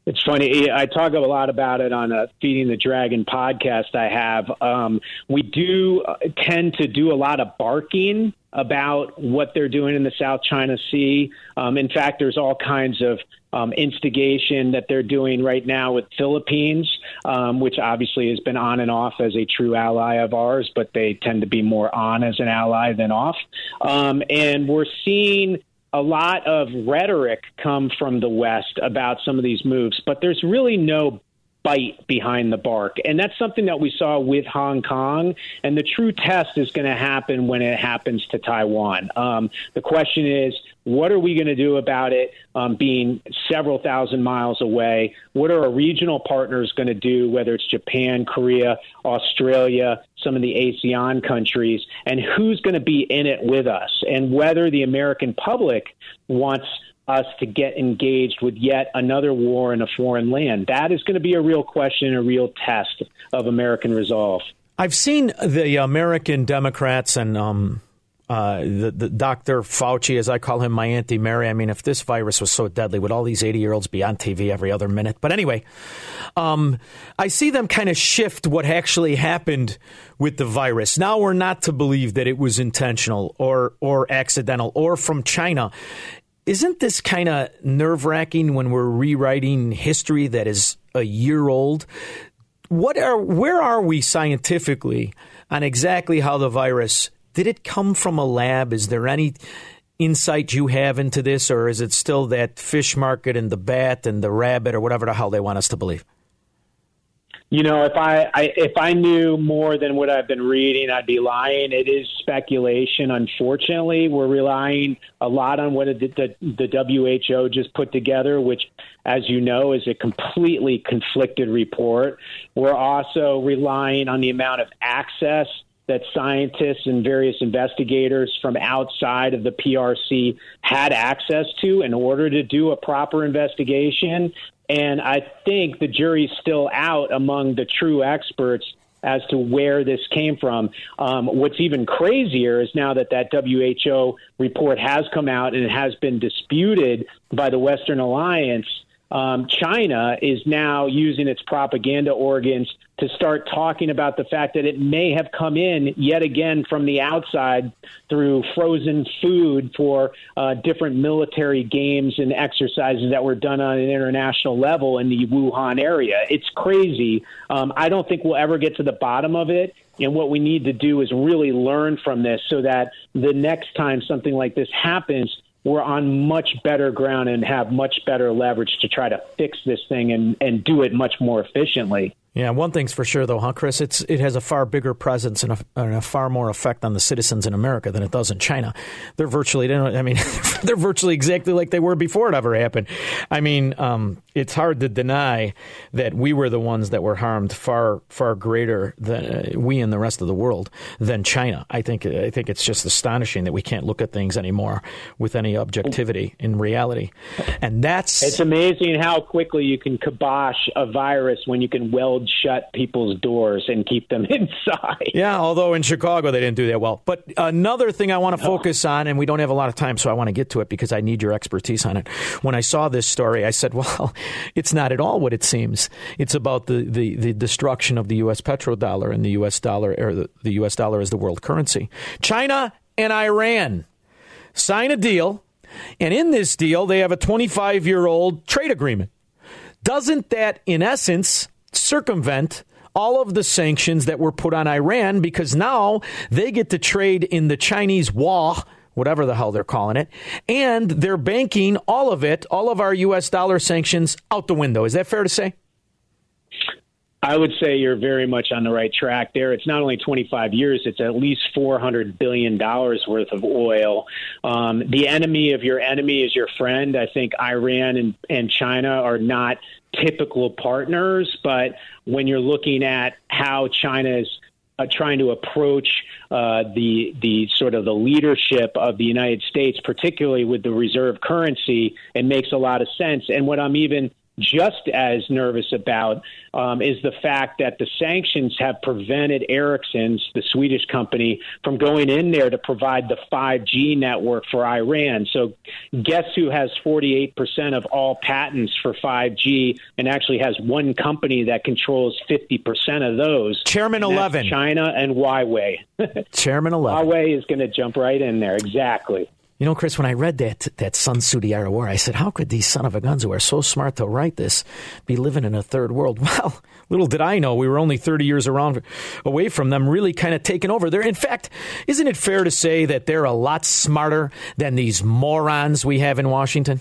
It's funny. I talk a lot about it on a Feeding the Dragon podcast I have. Um, we do uh, tend to do a lot of barking about what they're doing in the South China Sea. Um, in fact, there's all kinds of um, instigation that they're doing right now with Philippines, um, which obviously has been on and off as a true ally of ours, but they tend to be more on as an ally than off. Um, and we're seeing a lot of rhetoric come from the West about some of these moves, but there's really no bite behind the bark. And that's something that we saw with Hong Kong. And the true test is going to happen when it happens to Taiwan. Um, the question is, what are we going to do about it um, being several thousand miles away? What are our regional partners going to do, whether it's Japan, Korea, Australia, some of the ASEAN countries, and who's going to be in it with us? And whether the American public wants us to get engaged with yet another war in a foreign land. That is going to be a real question, a real test of American resolve.
I've seen the American Democrats and um, uh, the, the Dr. Fauci, as I call him, my Auntie Mary. I mean, if this virus was so deadly, would all these 80 year olds be on TV every other minute? But anyway, um, I see them kind of shift what actually happened with the virus. Now we're not to believe that it was intentional or, or accidental or from China. Isn't this kind of nerve wracking when we're rewriting history that is a year old? What are where are we scientifically on exactly how the virus did it come from a lab? Is there any insight you have into this, or is it still that fish market and the bat and the rabbit or whatever the hell they want us to believe?
You know, if I, I if I knew more than what I've been reading, I'd be lying. It is speculation. Unfortunately, we're relying a lot on what the, the, the WHO just put together, which, as you know, is a completely conflicted report. We're also relying on the amount of access that scientists and various investigators from outside of the PRC had access to in order to do a proper investigation. And I think the jury's still out among the true experts as to where this came from. Um, what's even crazier is now that that WHO report has come out and it has been disputed by the Western Alliance. um, China is now using its propaganda organs to start talking about the fact that it may have come in yet again from the outside through frozen food for uh, different military games and exercises that were done on an international level in the Wuhan area. It's crazy. Um, I don't think we'll ever get to the bottom of it. And what we need to do is really learn from this so that the next time something like this happens, we're on much better ground and have much better leverage to try to fix this thing and, and do it much more efficiently.
Yeah, one thing's for sure, though, huh, Chris? It's it has a far bigger presence and a, and a, far more effect on the citizens in America than it does in China. They're virtually, I mean, they're virtually exactly like they were before it ever happened. I mean, um, it's hard to deny that we were the ones that were harmed far far greater than uh, we and the rest of the world than China. I think I think it's just astonishing that we can't look at things anymore with any objectivity in reality, and that's
it's amazing how quickly you can kibosh a virus when you can weld shut people's doors and keep them inside.
Yeah, although in Chicago they didn't do that well. But another thing I want to focus on, and we don't have a lot of time, so I want to get to it because I need your expertise on it. When I saw this story, I said, well, it's not at all what it seems. It's about the, the, the destruction of the U.S. petrodollar and the U.S. dollar, or the, the U.S. dollar as the world currency. China and Iran sign a deal, and in this deal, they have a 25 year old trade agreement. Doesn't that, in essence, circumvent all of the sanctions that were put on Iran because now they get to trade in the Chinese yuan, whatever the hell they're calling it, and they're banking all of it, all of our U.S. dollar sanctions out the window. Is that fair to say?
I would say you're very much on the right track there. It's not only 25 years, it's at least $400 billion worth of oil. Um, the enemy of your enemy is your friend. I think Iran and, and China are not typical partners, but when you're looking at how China is uh, trying to approach uh, the the sort of the leadership of the United States, particularly with the reserve currency, it makes a lot of sense. And what I'm even just as nervous about um, is the fact that the sanctions have prevented Ericsson's, the Swedish company, from going in there to provide the 5G network for Iran. So, guess who has 48% of all patents for 5G and actually has one company that controls 50% of those?
Chairman 11.
China and Huawei.
Chairman 11.
Huawei is going to jump right in there. Exactly.
You know, Chris, when I read that that Sun Tzu the Art of War, I said, "How could these son of a guns who are so smart to write this be living in a third world?" Well, little did I know we were only thirty years around away from them really kind of taking over. There, in fact, isn't it fair to say that they're a lot smarter than these morons we have in Washington?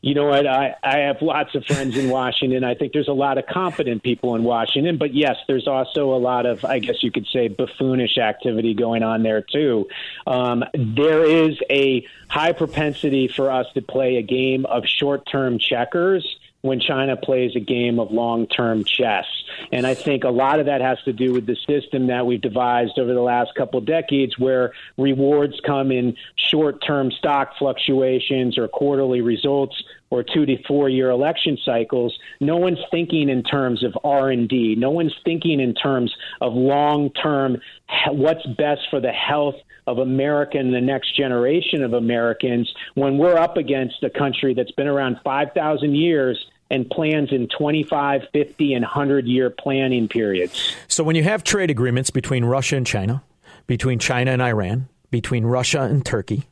You know what? I, I have lots of friends in Washington. I think there's a lot of competent people in Washington, but yes, there's also a lot of, I guess you could say, buffoonish activity going on there too. Um, there is a high propensity for us to play a game of short term checkers when China plays a game of long term chess. And I think a lot of that has to do with the system that we've devised over the last couple of decades where rewards come in short term stock fluctuations or quarterly results or two to four year election cycles no one's thinking in terms of r&d no one's thinking in terms of long term what's best for the health of America and the next generation of Americans when we're up against a country that's been around 5,000 years and plans in 25, 50, and 100 year planning periods.
So when you have trade agreements between Russia and China, between China and Iran, between Russia and Turkey,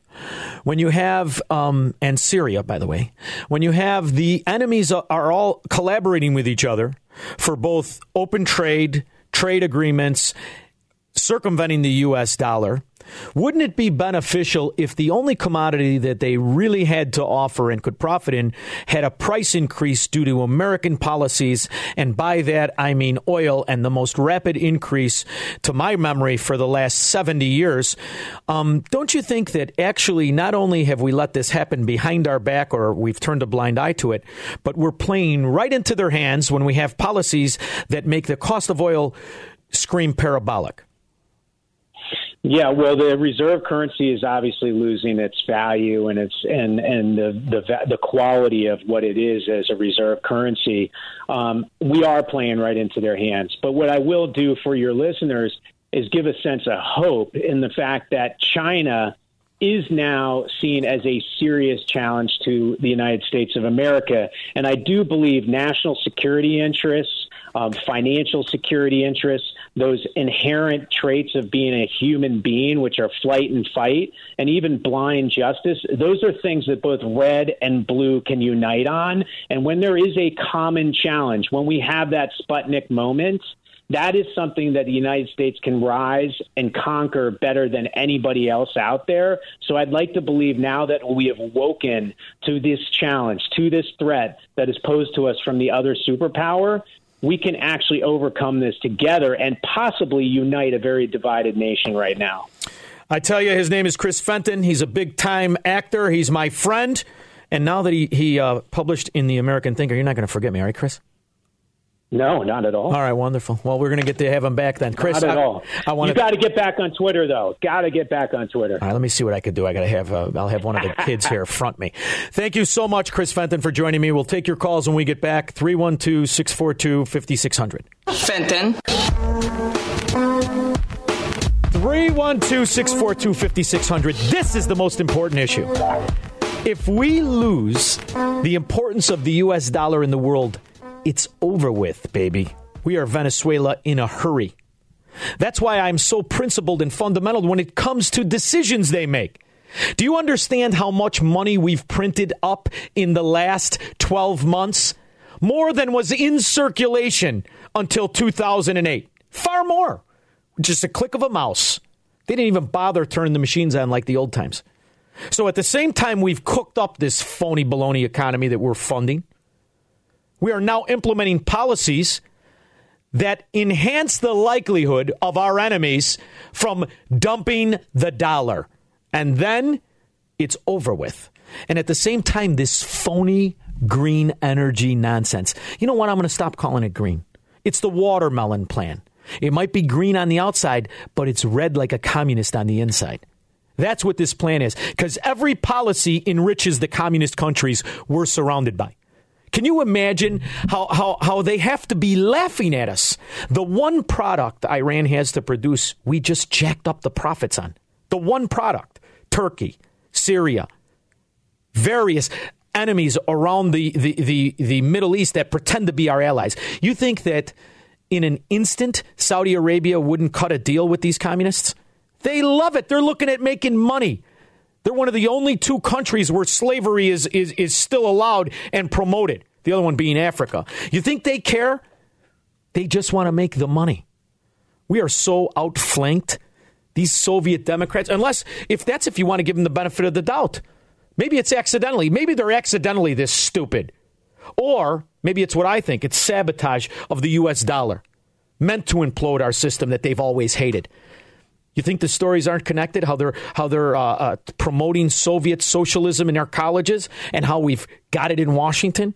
when you have, um, and Syria, by the way, when you have the enemies are all collaborating with each other for both open trade, trade agreements, circumventing the U.S. dollar, wouldn't it be beneficial if the only commodity that they really had to offer and could profit in had a price increase due to American policies? And by that, I mean oil and the most rapid increase to my memory for the last 70 years. Um, don't you think that actually not only have we let this happen behind our back or we've turned a blind eye to it, but we're playing right into their hands when we have policies that make the cost of oil scream parabolic?
Yeah, well, the reserve currency is obviously losing its value and its and and the the the quality of what it is as a reserve currency. Um, we are playing right into their hands. But what I will do for your listeners is give a sense of hope in the fact that China is now seen as a serious challenge to the United States of America. And I do believe national security interests, um, financial security interests, those inherent traits of being a human being, which are flight and fight, and even blind justice, those are things that both red and blue can unite on. And when there is a common challenge, when we have that Sputnik moment, that is something that the United States can rise and conquer better than anybody else out there. So I'd like to believe now that we have woken to this challenge, to this threat that is posed to us from the other superpower, we can actually overcome this together and possibly unite a very divided nation right now.
I tell you, his name is Chris Fenton. He's a big time actor. He's my friend. And now that he, he uh, published in the American Thinker, you're not going to forget me, all right, Chris?
No, not at all.
All right, wonderful. Well, we're going to get to have him back then, Chris.
Not at
I,
all.
I want
you got to get back on Twitter, though. Got to get back on Twitter.
All right, let me see what I could do. I got to have. Uh, I'll have one of the kids here front me. Thank you so much, Chris Fenton, for joining me. We'll take your calls when we get back. 312 642 5600.
Fenton.
312 642 5600. This is the most important issue. If we lose the importance of the U.S. dollar in the world, it's over with, baby. We are Venezuela in a hurry. That's why I'm so principled and fundamental when it comes to decisions they make. Do you understand how much money we've printed up in the last 12 months? More than was in circulation until 2008. Far more. Just a click of a mouse. They didn't even bother turning the machines on like the old times. So at the same time, we've cooked up this phony baloney economy that we're funding. We are now implementing policies that enhance the likelihood of our enemies from dumping the dollar. And then it's over with. And at the same time, this phony green energy nonsense. You know what? I'm going to stop calling it green. It's the watermelon plan. It might be green on the outside, but it's red like a communist on the inside. That's what this plan is. Because every policy enriches the communist countries we're surrounded by. Can you imagine how, how, how they have to be laughing at us? The one product Iran has to produce, we just jacked up the profits on. The one product Turkey, Syria, various enemies around the, the, the, the Middle East that pretend to be our allies. You think that in an instant, Saudi Arabia wouldn't cut a deal with these communists? They love it. They're looking at making money. They're one of the only two countries where slavery is, is, is still allowed and promoted, the other one being Africa. You think they care? They just want to make the money. We are so outflanked, these Soviet Democrats, unless, if that's if you want to give them the benefit of the doubt. Maybe it's accidentally. Maybe they're accidentally this stupid. Or maybe it's what I think it's sabotage of the U.S. dollar, meant to implode our system that they've always hated. You think the stories aren't connected? How they're how they're uh, uh, promoting Soviet socialism in our colleges, and how we've got it in Washington,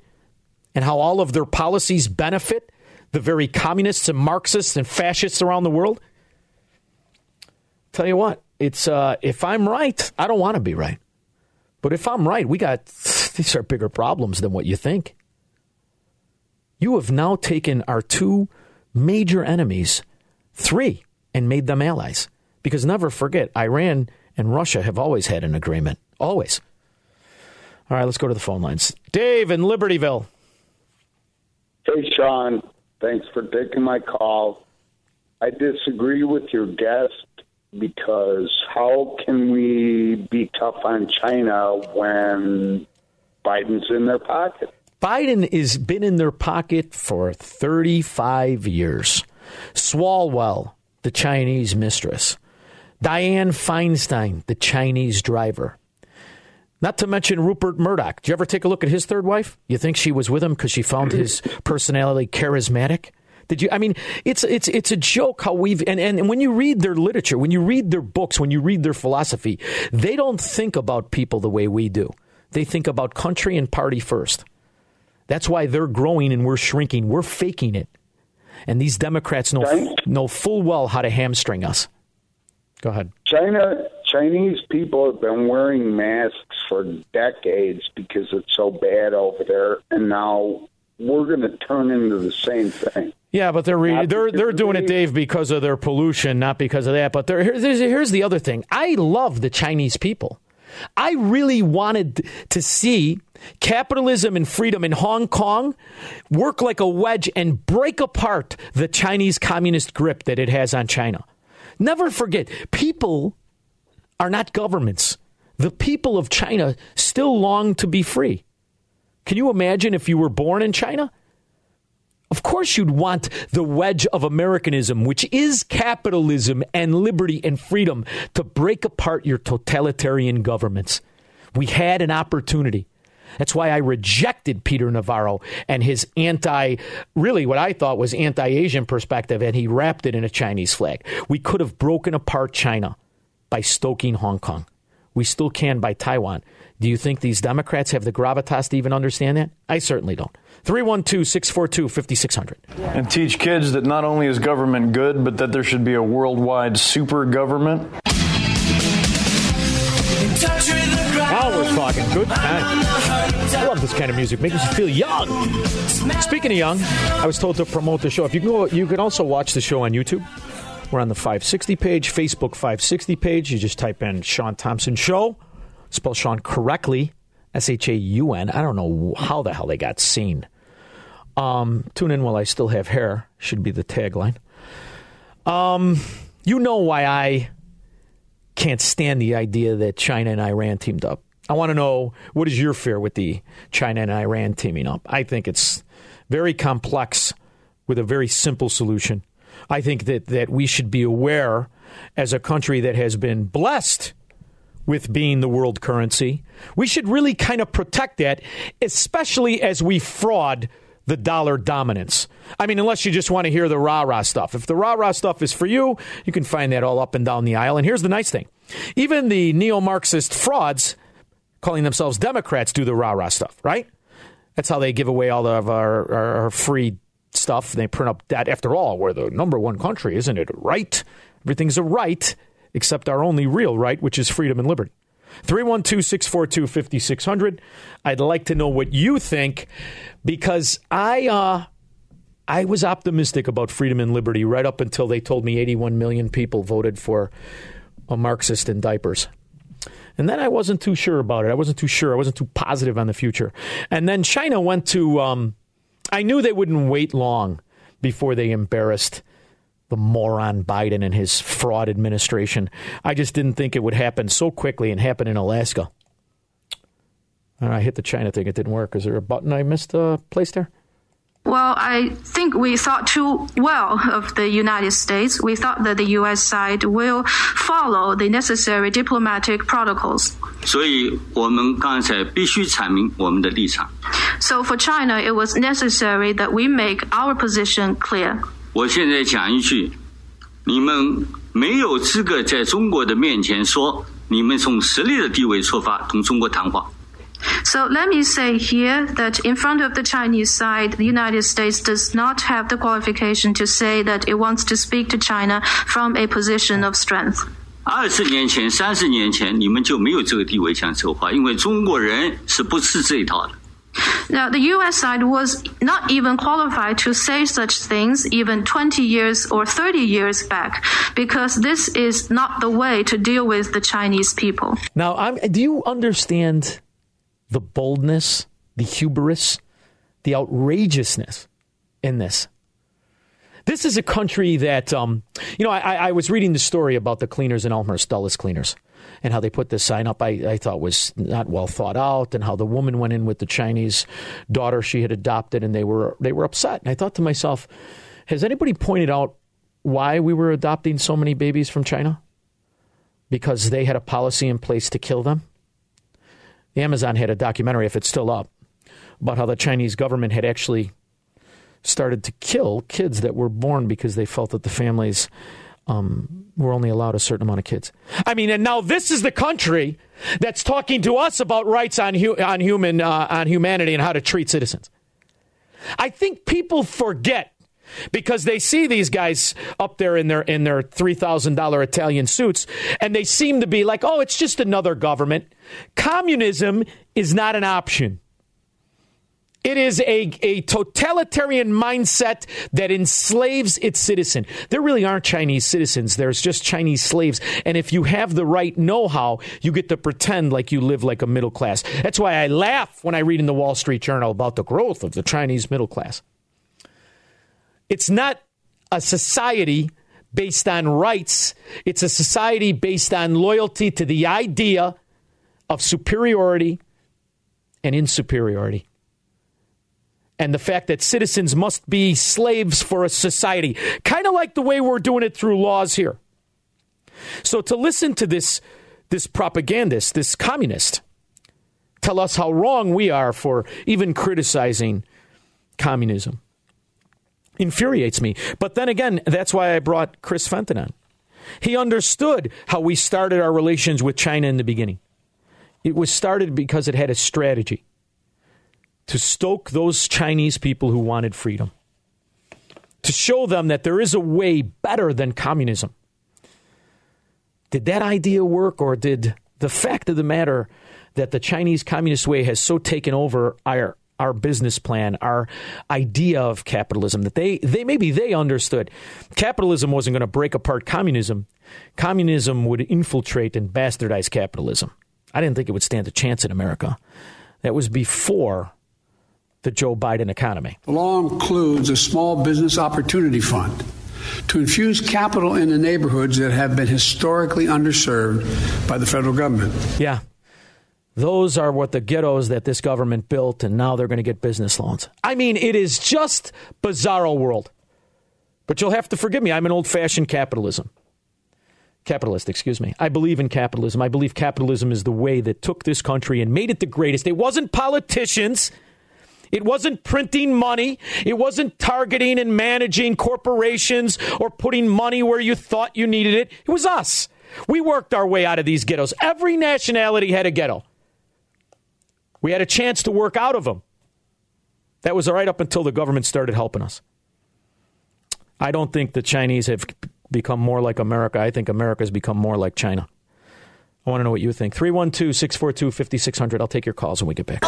and how all of their policies benefit the very communists and Marxists and fascists around the world. Tell you what, it's uh, if I'm right, I don't want to be right, but if I'm right, we got these are bigger problems than what you think. You have now taken our two major enemies, three, and made them allies. Because never forget, Iran and Russia have always had an agreement. Always. All right, let's go to the phone lines. Dave in Libertyville.
Hey, Shaun. Thanks for taking my call. I disagree with your guest because how can we be tough on China when Biden's in their pocket?
Biden has been in their pocket for 35 years. Swalwell, the Chinese mistress. Dianne Feinstein, the Chinese driver. Not to mention Rupert Murdoch. Did you ever take a look at his third wife? You think she was with him because she found his personality charismatic? Did you? I mean, it's it's it's a joke how we've and, and when you read their literature, when you read their books, when you read their philosophy, they don't think about people the way we do. They think about country and party first. That's why they're growing and we're shrinking. We're faking it, and these Democrats know know full well how to hamstring us. Go ahead.
China Chinese people have been wearing masks for decades because it's so bad over there, and now we're going to turn into the same thing.
Yeah, but they're re- they're they're doing it, Dave, because of their pollution, not because of that. But here's, here's the other thing. I love the Chinese people. I really wanted to see capitalism and freedom in Hong Kong work like a wedge and break apart the Chinese communist grip that it has on China. Never forget, people are not governments. The people of China still long to be free. Can you imagine if you were born in China? Of course, you'd want the wedge of Americanism, which is capitalism and liberty and freedom, to break apart your totalitarian governments. We had an opportunity. That's why I rejected Peter Navarro and his anti, really what I thought was anti Asian perspective, and he wrapped it in a Chinese flag. We could have broken apart China by stoking Hong Kong. We still can by Taiwan. Do you think these Democrats have the gravitas to even understand that? I certainly don't. 312 642 5600.
And teach kids that not only is government good, but that there should be a worldwide super government.
We're talking good time. I love this kind of music. Makes you feel young. Speaking of young, I was told to promote the show. If you can go, you can also watch the show on YouTube. We're on the 560 page, Facebook 560 page. You just type in Shaun Thompson Show. Spell Shaun correctly, S H A U N. I don't know how the hell they got seen. Um, tune in while I still have hair, should be the tagline. Um, you know why I can't stand the idea that China and Iran teamed up. I want to know what is your fear with the China and Iran teaming up? I think it's very complex with a very simple solution. I think that, that we should be aware as a country that has been blessed with being the world currency. We should really kind of protect that, especially as we fraud the dollar dominance. I mean, unless you just want to hear the rah rah stuff. If the rah rah stuff is for you, you can find that all up and down the aisle. And here's the nice thing even the neo Marxist frauds, calling themselves Democrats, do the rah rah stuff, right? That's how they give away all of our, our, our free stuff. They print up debt. After all, we're the number one country, isn't it? Right? Everything's a right, except our only real right, which is freedom and liberty. 312 642 5600. I'd like to know what you think because I, uh, I was optimistic about freedom and liberty right up until they told me 81 million people voted for a Marxist in diapers. And then I wasn't too sure about it. I wasn't too sure. I wasn't too positive on the future. And then China went to, um, I knew they wouldn't wait long before they embarrassed the moron Biden and his fraud administration. I just didn't think it would happen so quickly and happen in Alaska. And I hit the China thing. It didn't work. Is there a button I missed uh, placed there?
Well, I think we thought too well of the United States. We thought that the U.S. side will follow the necessary diplomatic protocols.
所以我们刚才必须阐明我们的立场。
So for China, it was necessary that we make our position clear.
我现在讲一句，你们没有资格在中国的面前说你们从实力的地位出发同中国谈话。
So let me say here that in front of the Chinese side, the United States does not have the qualification to say that it wants to speak to China from a position of strength.
二十年前、三十年前，你们就没有这个地位讲这话，因为中国人是不吃这一套的。
Now, the U.S. side was not even qualified to say such things even 20 years or 30 years back, because this is not the way to deal with the Chinese people.
Now, I'm, do you understand the boldness, the hubris, the outrageousness in this? This is a country that, um, you know, I, I was reading the story about the cleaners in Elmhurst, Dulles Cleaners, and how they put this sign up. I, I thought was not well thought out, and how the woman went in with the Chinese daughter she had adopted, and they were they were upset. And I thought to myself, has anybody pointed out why we were adopting so many babies from China? Because they had a policy in place to kill them. Amazon had a documentary, if it's still up, about how the Chinese government had actually started to kill kids that were born because they felt that the families um, were only allowed a certain amount of kids. I mean, and now this is the country that's talking to us about rights on hu- on human uh, on humanity and how to treat citizens. I think people forget because they see these guys up there in their in their three thousand dollar Italian suits, and they seem to be like, "Oh, it's just another government." Communism is not an option. It is a, a totalitarian mindset that enslaves its citizen. There really aren't Chinese citizens. There's just Chinese slaves. And if you have the right know how, you get to pretend like you live like a middle class. That's why I laugh when I read in the Wall Street Journal about the growth of the Chinese middle class. It's not a society based on rights, it's a society based on loyalty to the idea of superiority and insuperiority. And the fact that citizens must be slaves for a society, kind of like the way we're doing it through laws here. So to listen to this this propagandist, this communist, tell us how wrong we are for even criticizing communism infuriates me. But then again, that's why I brought Chris Fenton on. He understood how we started our relations with China in the beginning. It was started because it had a strategy to stoke those Chinese people who wanted freedom, to show them that there is a way better than communism. Did that idea work, or did the fact of the matter that the Chinese Communist way has so taken over our our business plan, our idea of capitalism that they they maybe they understood capitalism wasn't going to break apart communism. Communism would infiltrate and bastardize capitalism. I didn't think it would stand a chance in America. That was before the Joe Biden economy.
The law includes a small business opportunity fund to infuse capital into neighborhoods that have been historically underserved by the federal government.
Yeah. Those are what the ghettos that this government built, and now they're going to get business loans. I mean, it is just bizarro world. But you'll have to forgive me. I'm an old fashioned capitalism. Capitalist, excuse me. I believe in capitalism. I believe capitalism is the way that took this country and made it the greatest. It wasn't politicians. It wasn't printing money. It wasn't targeting and managing corporations or putting money where you thought you needed it. It was us. We worked our way out of these ghettos. Every nationality had a ghetto. We had a chance to work out of them. That was right up until the government started helping us. I don't think the Chinese have become more like America. I think America has become more like China. I want to know what you think. 312 642 5600. I'll take your calls when we get back.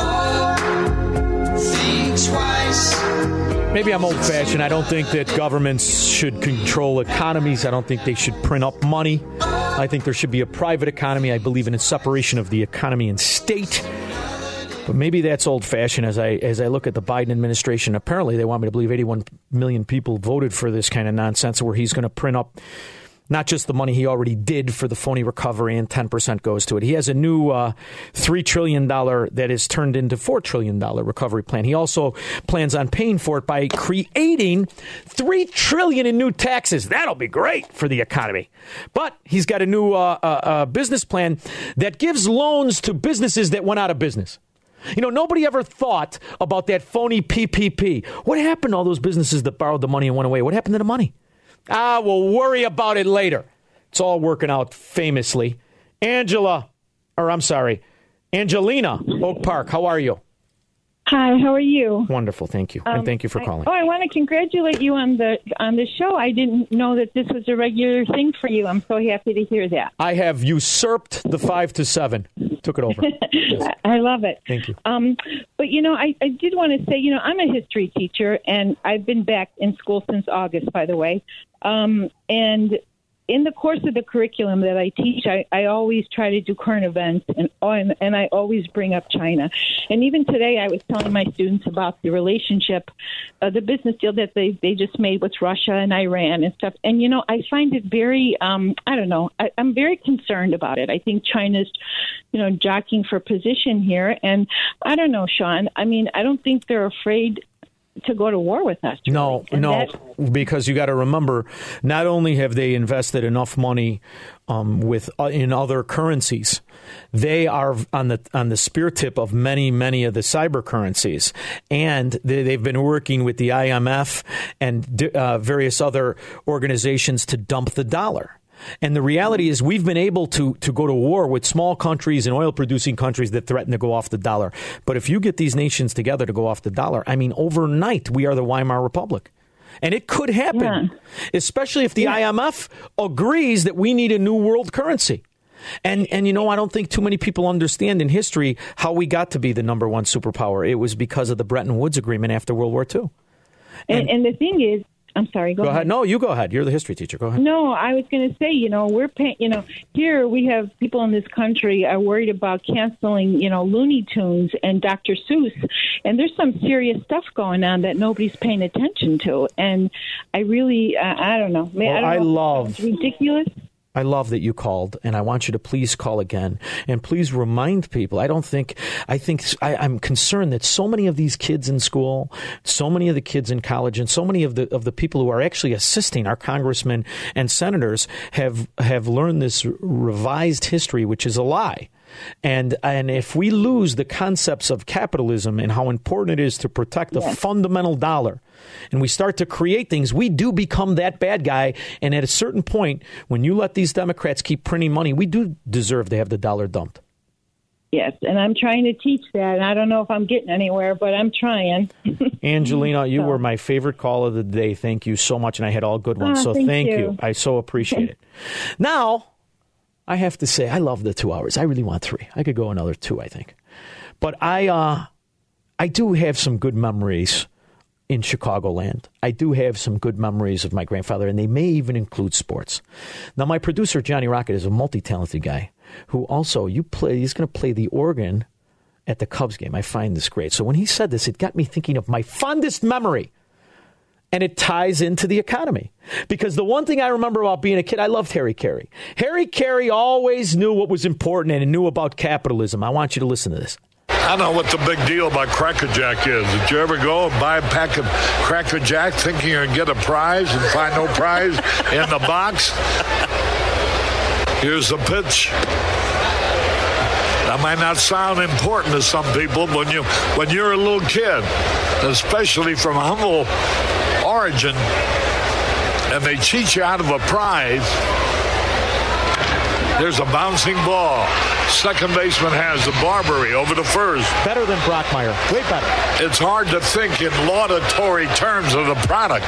Maybe I'm old fashioned. I don't think that governments should control economies. I don't think they should print up money. I think there should be a private economy. I believe in a separation of the economy and state. But maybe that's old fashioned as I as I look at the Biden administration. Apparently they want me to believe 81 million people voted for this kind of nonsense where he's going to print up not just the money he already did for the phony recovery and 10% goes to it. He has a new uh, $3 trillion that is turned into $4 trillion recovery plan. He also plans on paying for it by creating 3 trillion in new taxes. That'll be great for the economy. But he's got a new uh, uh, uh business plan that gives loans to businesses that went out of business. You know, nobody ever thought about that phony PPP. What happened to all those businesses that borrowed the money and went away? What happened to the money? Ah, we'll worry about it later. It's all working out famously. Angela, or I'm sorry, Angelina Oak Park, how are you?
Hi, how are you?
Wonderful, thank you,
Um,
and thank you for
I-
calling.
oh, I want to congratulate you on the on the show. I didn't know that this was a regular thing for you. I'm so happy to hear that.
I have usurped the five to seven. Took it over.
I I love it.
Thank you.
Um, but you know, I, I did want to say, you know, I'm a history teacher, and I've been back in school since August, by the way. Um, and in the course of the curriculum that I teach, I, I always try to do current events, and, and and I always bring up China. And even today, I was telling my students about the relationship, uh, the business deal that they they just made with Russia and Iran and stuff. And you know, I find it very, um, I don't know, I, I'm very concerned about it. I think China's, you know, jockeying for position here, and I don't know, Shaun. I mean, I don't think they're afraid to go to war with us.
No,
And
no,
that-
because you got to remember, not only have they invested enough money um, with uh, in other currencies, they are on the on the spear tip of many many of the cyber currencies, and they, they've been working with the IMF and uh, various other organizations to dump the dollar. And the reality is, we've been able to, to go to war with small countries and oil producing countries that threaten to go off the dollar. But if you get these nations together to go off the dollar, I mean, overnight, we are the Weimar Republic. And it could happen, especially if the IMF agrees that we need a new world currency. And and you know, I don't think too many people understand in history how we got to be the number one superpower. It was because of the Bretton Woods Agreement after World War II.
And, and the thing is, I'm sorry. Go,
Go ahead. No, you go ahead. You're the history teacher. Go ahead.
No, I was going to say, you know, we're paying, you know, here we have people in this country are worried about canceling, you know, Looney Tunes and Dr. Seuss, and there's some serious stuff going on that nobody's paying attention to. And I really, uh, I don't know.
Well,
I, don't
I
know.
love-
It's ridiculous.
I love that you called, and I want you to please call again and please remind people. I don't think I think I, I'm concerned that so many of these kids in school, so many of the kids in college, and so many of the of the people who are actually assisting our congressmen and senators have have learned this revised history, which is a lie. And and if we lose the concepts of capitalism and how important it is to protect the
Yes.
fundamental dollar, and we start to create things, we do become that bad guy. And at a certain point, when you let these Democrats keep printing money, we do deserve to have the dollar dumped.
Yes, and I'm trying to teach that, and I don't know if I'm getting anywhere, but I'm trying.
Angelina, you
So-
were my favorite call of the day. Thank you so much, and I had all good ones.
Ah,
so
thank
thank you.
you.
I so appreciate it. Now, I have to say, I love the two hours. I really want three. I could go another two, I think. But I, uh, I do have some good memories in Chicagoland. I do have some good memories of my grandfather, and they may even include sports. Now, my producer Johnny Rocket is a multi-talented guy who also you play. He's going to play the organ at the Cubs game. I find this great. So when he said this, it got me thinking of my fondest memory. And it ties into the economy. Because the one thing I remember about being a kid, I loved Harry Caray. Harry Caray always knew what was important and knew about capitalism. I want you to listen to this.
I don't know what the big deal about Cracker Jack is. Did you ever go and buy a pack of Cracker Jack thinking you're going to get a prize and find no prize in the box? Here's the pitch. That might not sound important to some people when you when you're a little kid, especially from humble origin, and they cheat you out of a prize. There's a bouncing ball. Second baseman has the Barbary over the first.
Better than Brockmeyer. Way better.
It's hard to think in laudatory terms of the product.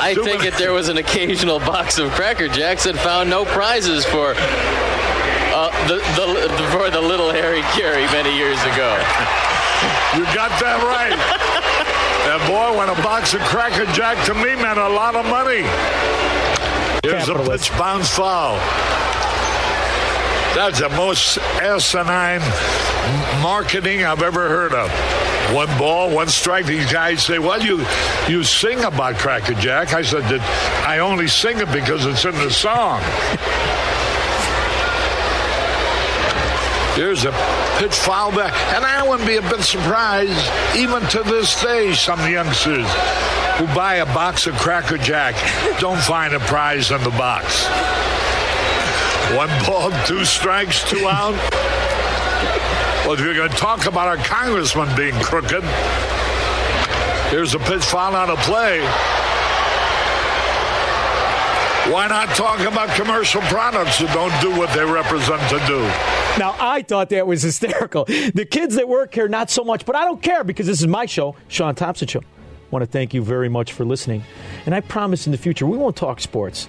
I think if there was an occasional box of Cracker Jacks that found no prizes for uh, the, the for the little Harry Caray many years ago.
You got that right. And boy, when a box of Cracker Jack to me meant a lot of money. Here's a pitch bounce foul. That's the most asinine marketing I've ever heard of. One ball, one strike. These guys say, "Well, you you sing about Cracker Jack." I said that I only sing it because it's in the song. Here's a pitch foul back. And I wouldn't be a bit surprised, even to this day, some youngsters who buy a box of Cracker Jack don't find a prize in the box. One ball, two strikes, two out. Well, if you're going to talk about our congressman being crooked, here's a pitch foul out of play. Why not talk about commercial products that don't do what they represent to do?
Now, I thought that was hysterical. The kids that work here, not so much, but I don't care because this is my show, Shaun Thompson Show. I want to thank you very much for listening. And I promise in the future, we won't talk sports,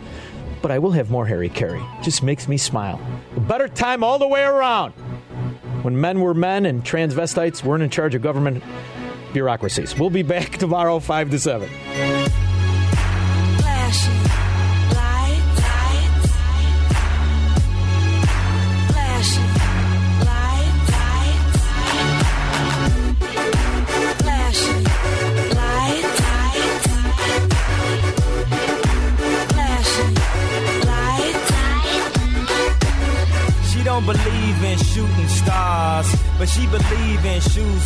but I will have more Harry Caray. Just makes me smile. A better time all the way around. When men were men and transvestites weren't in charge of government bureaucracies. We'll be back tomorrow, 5 to 7.
Stars, but she believe in shoes.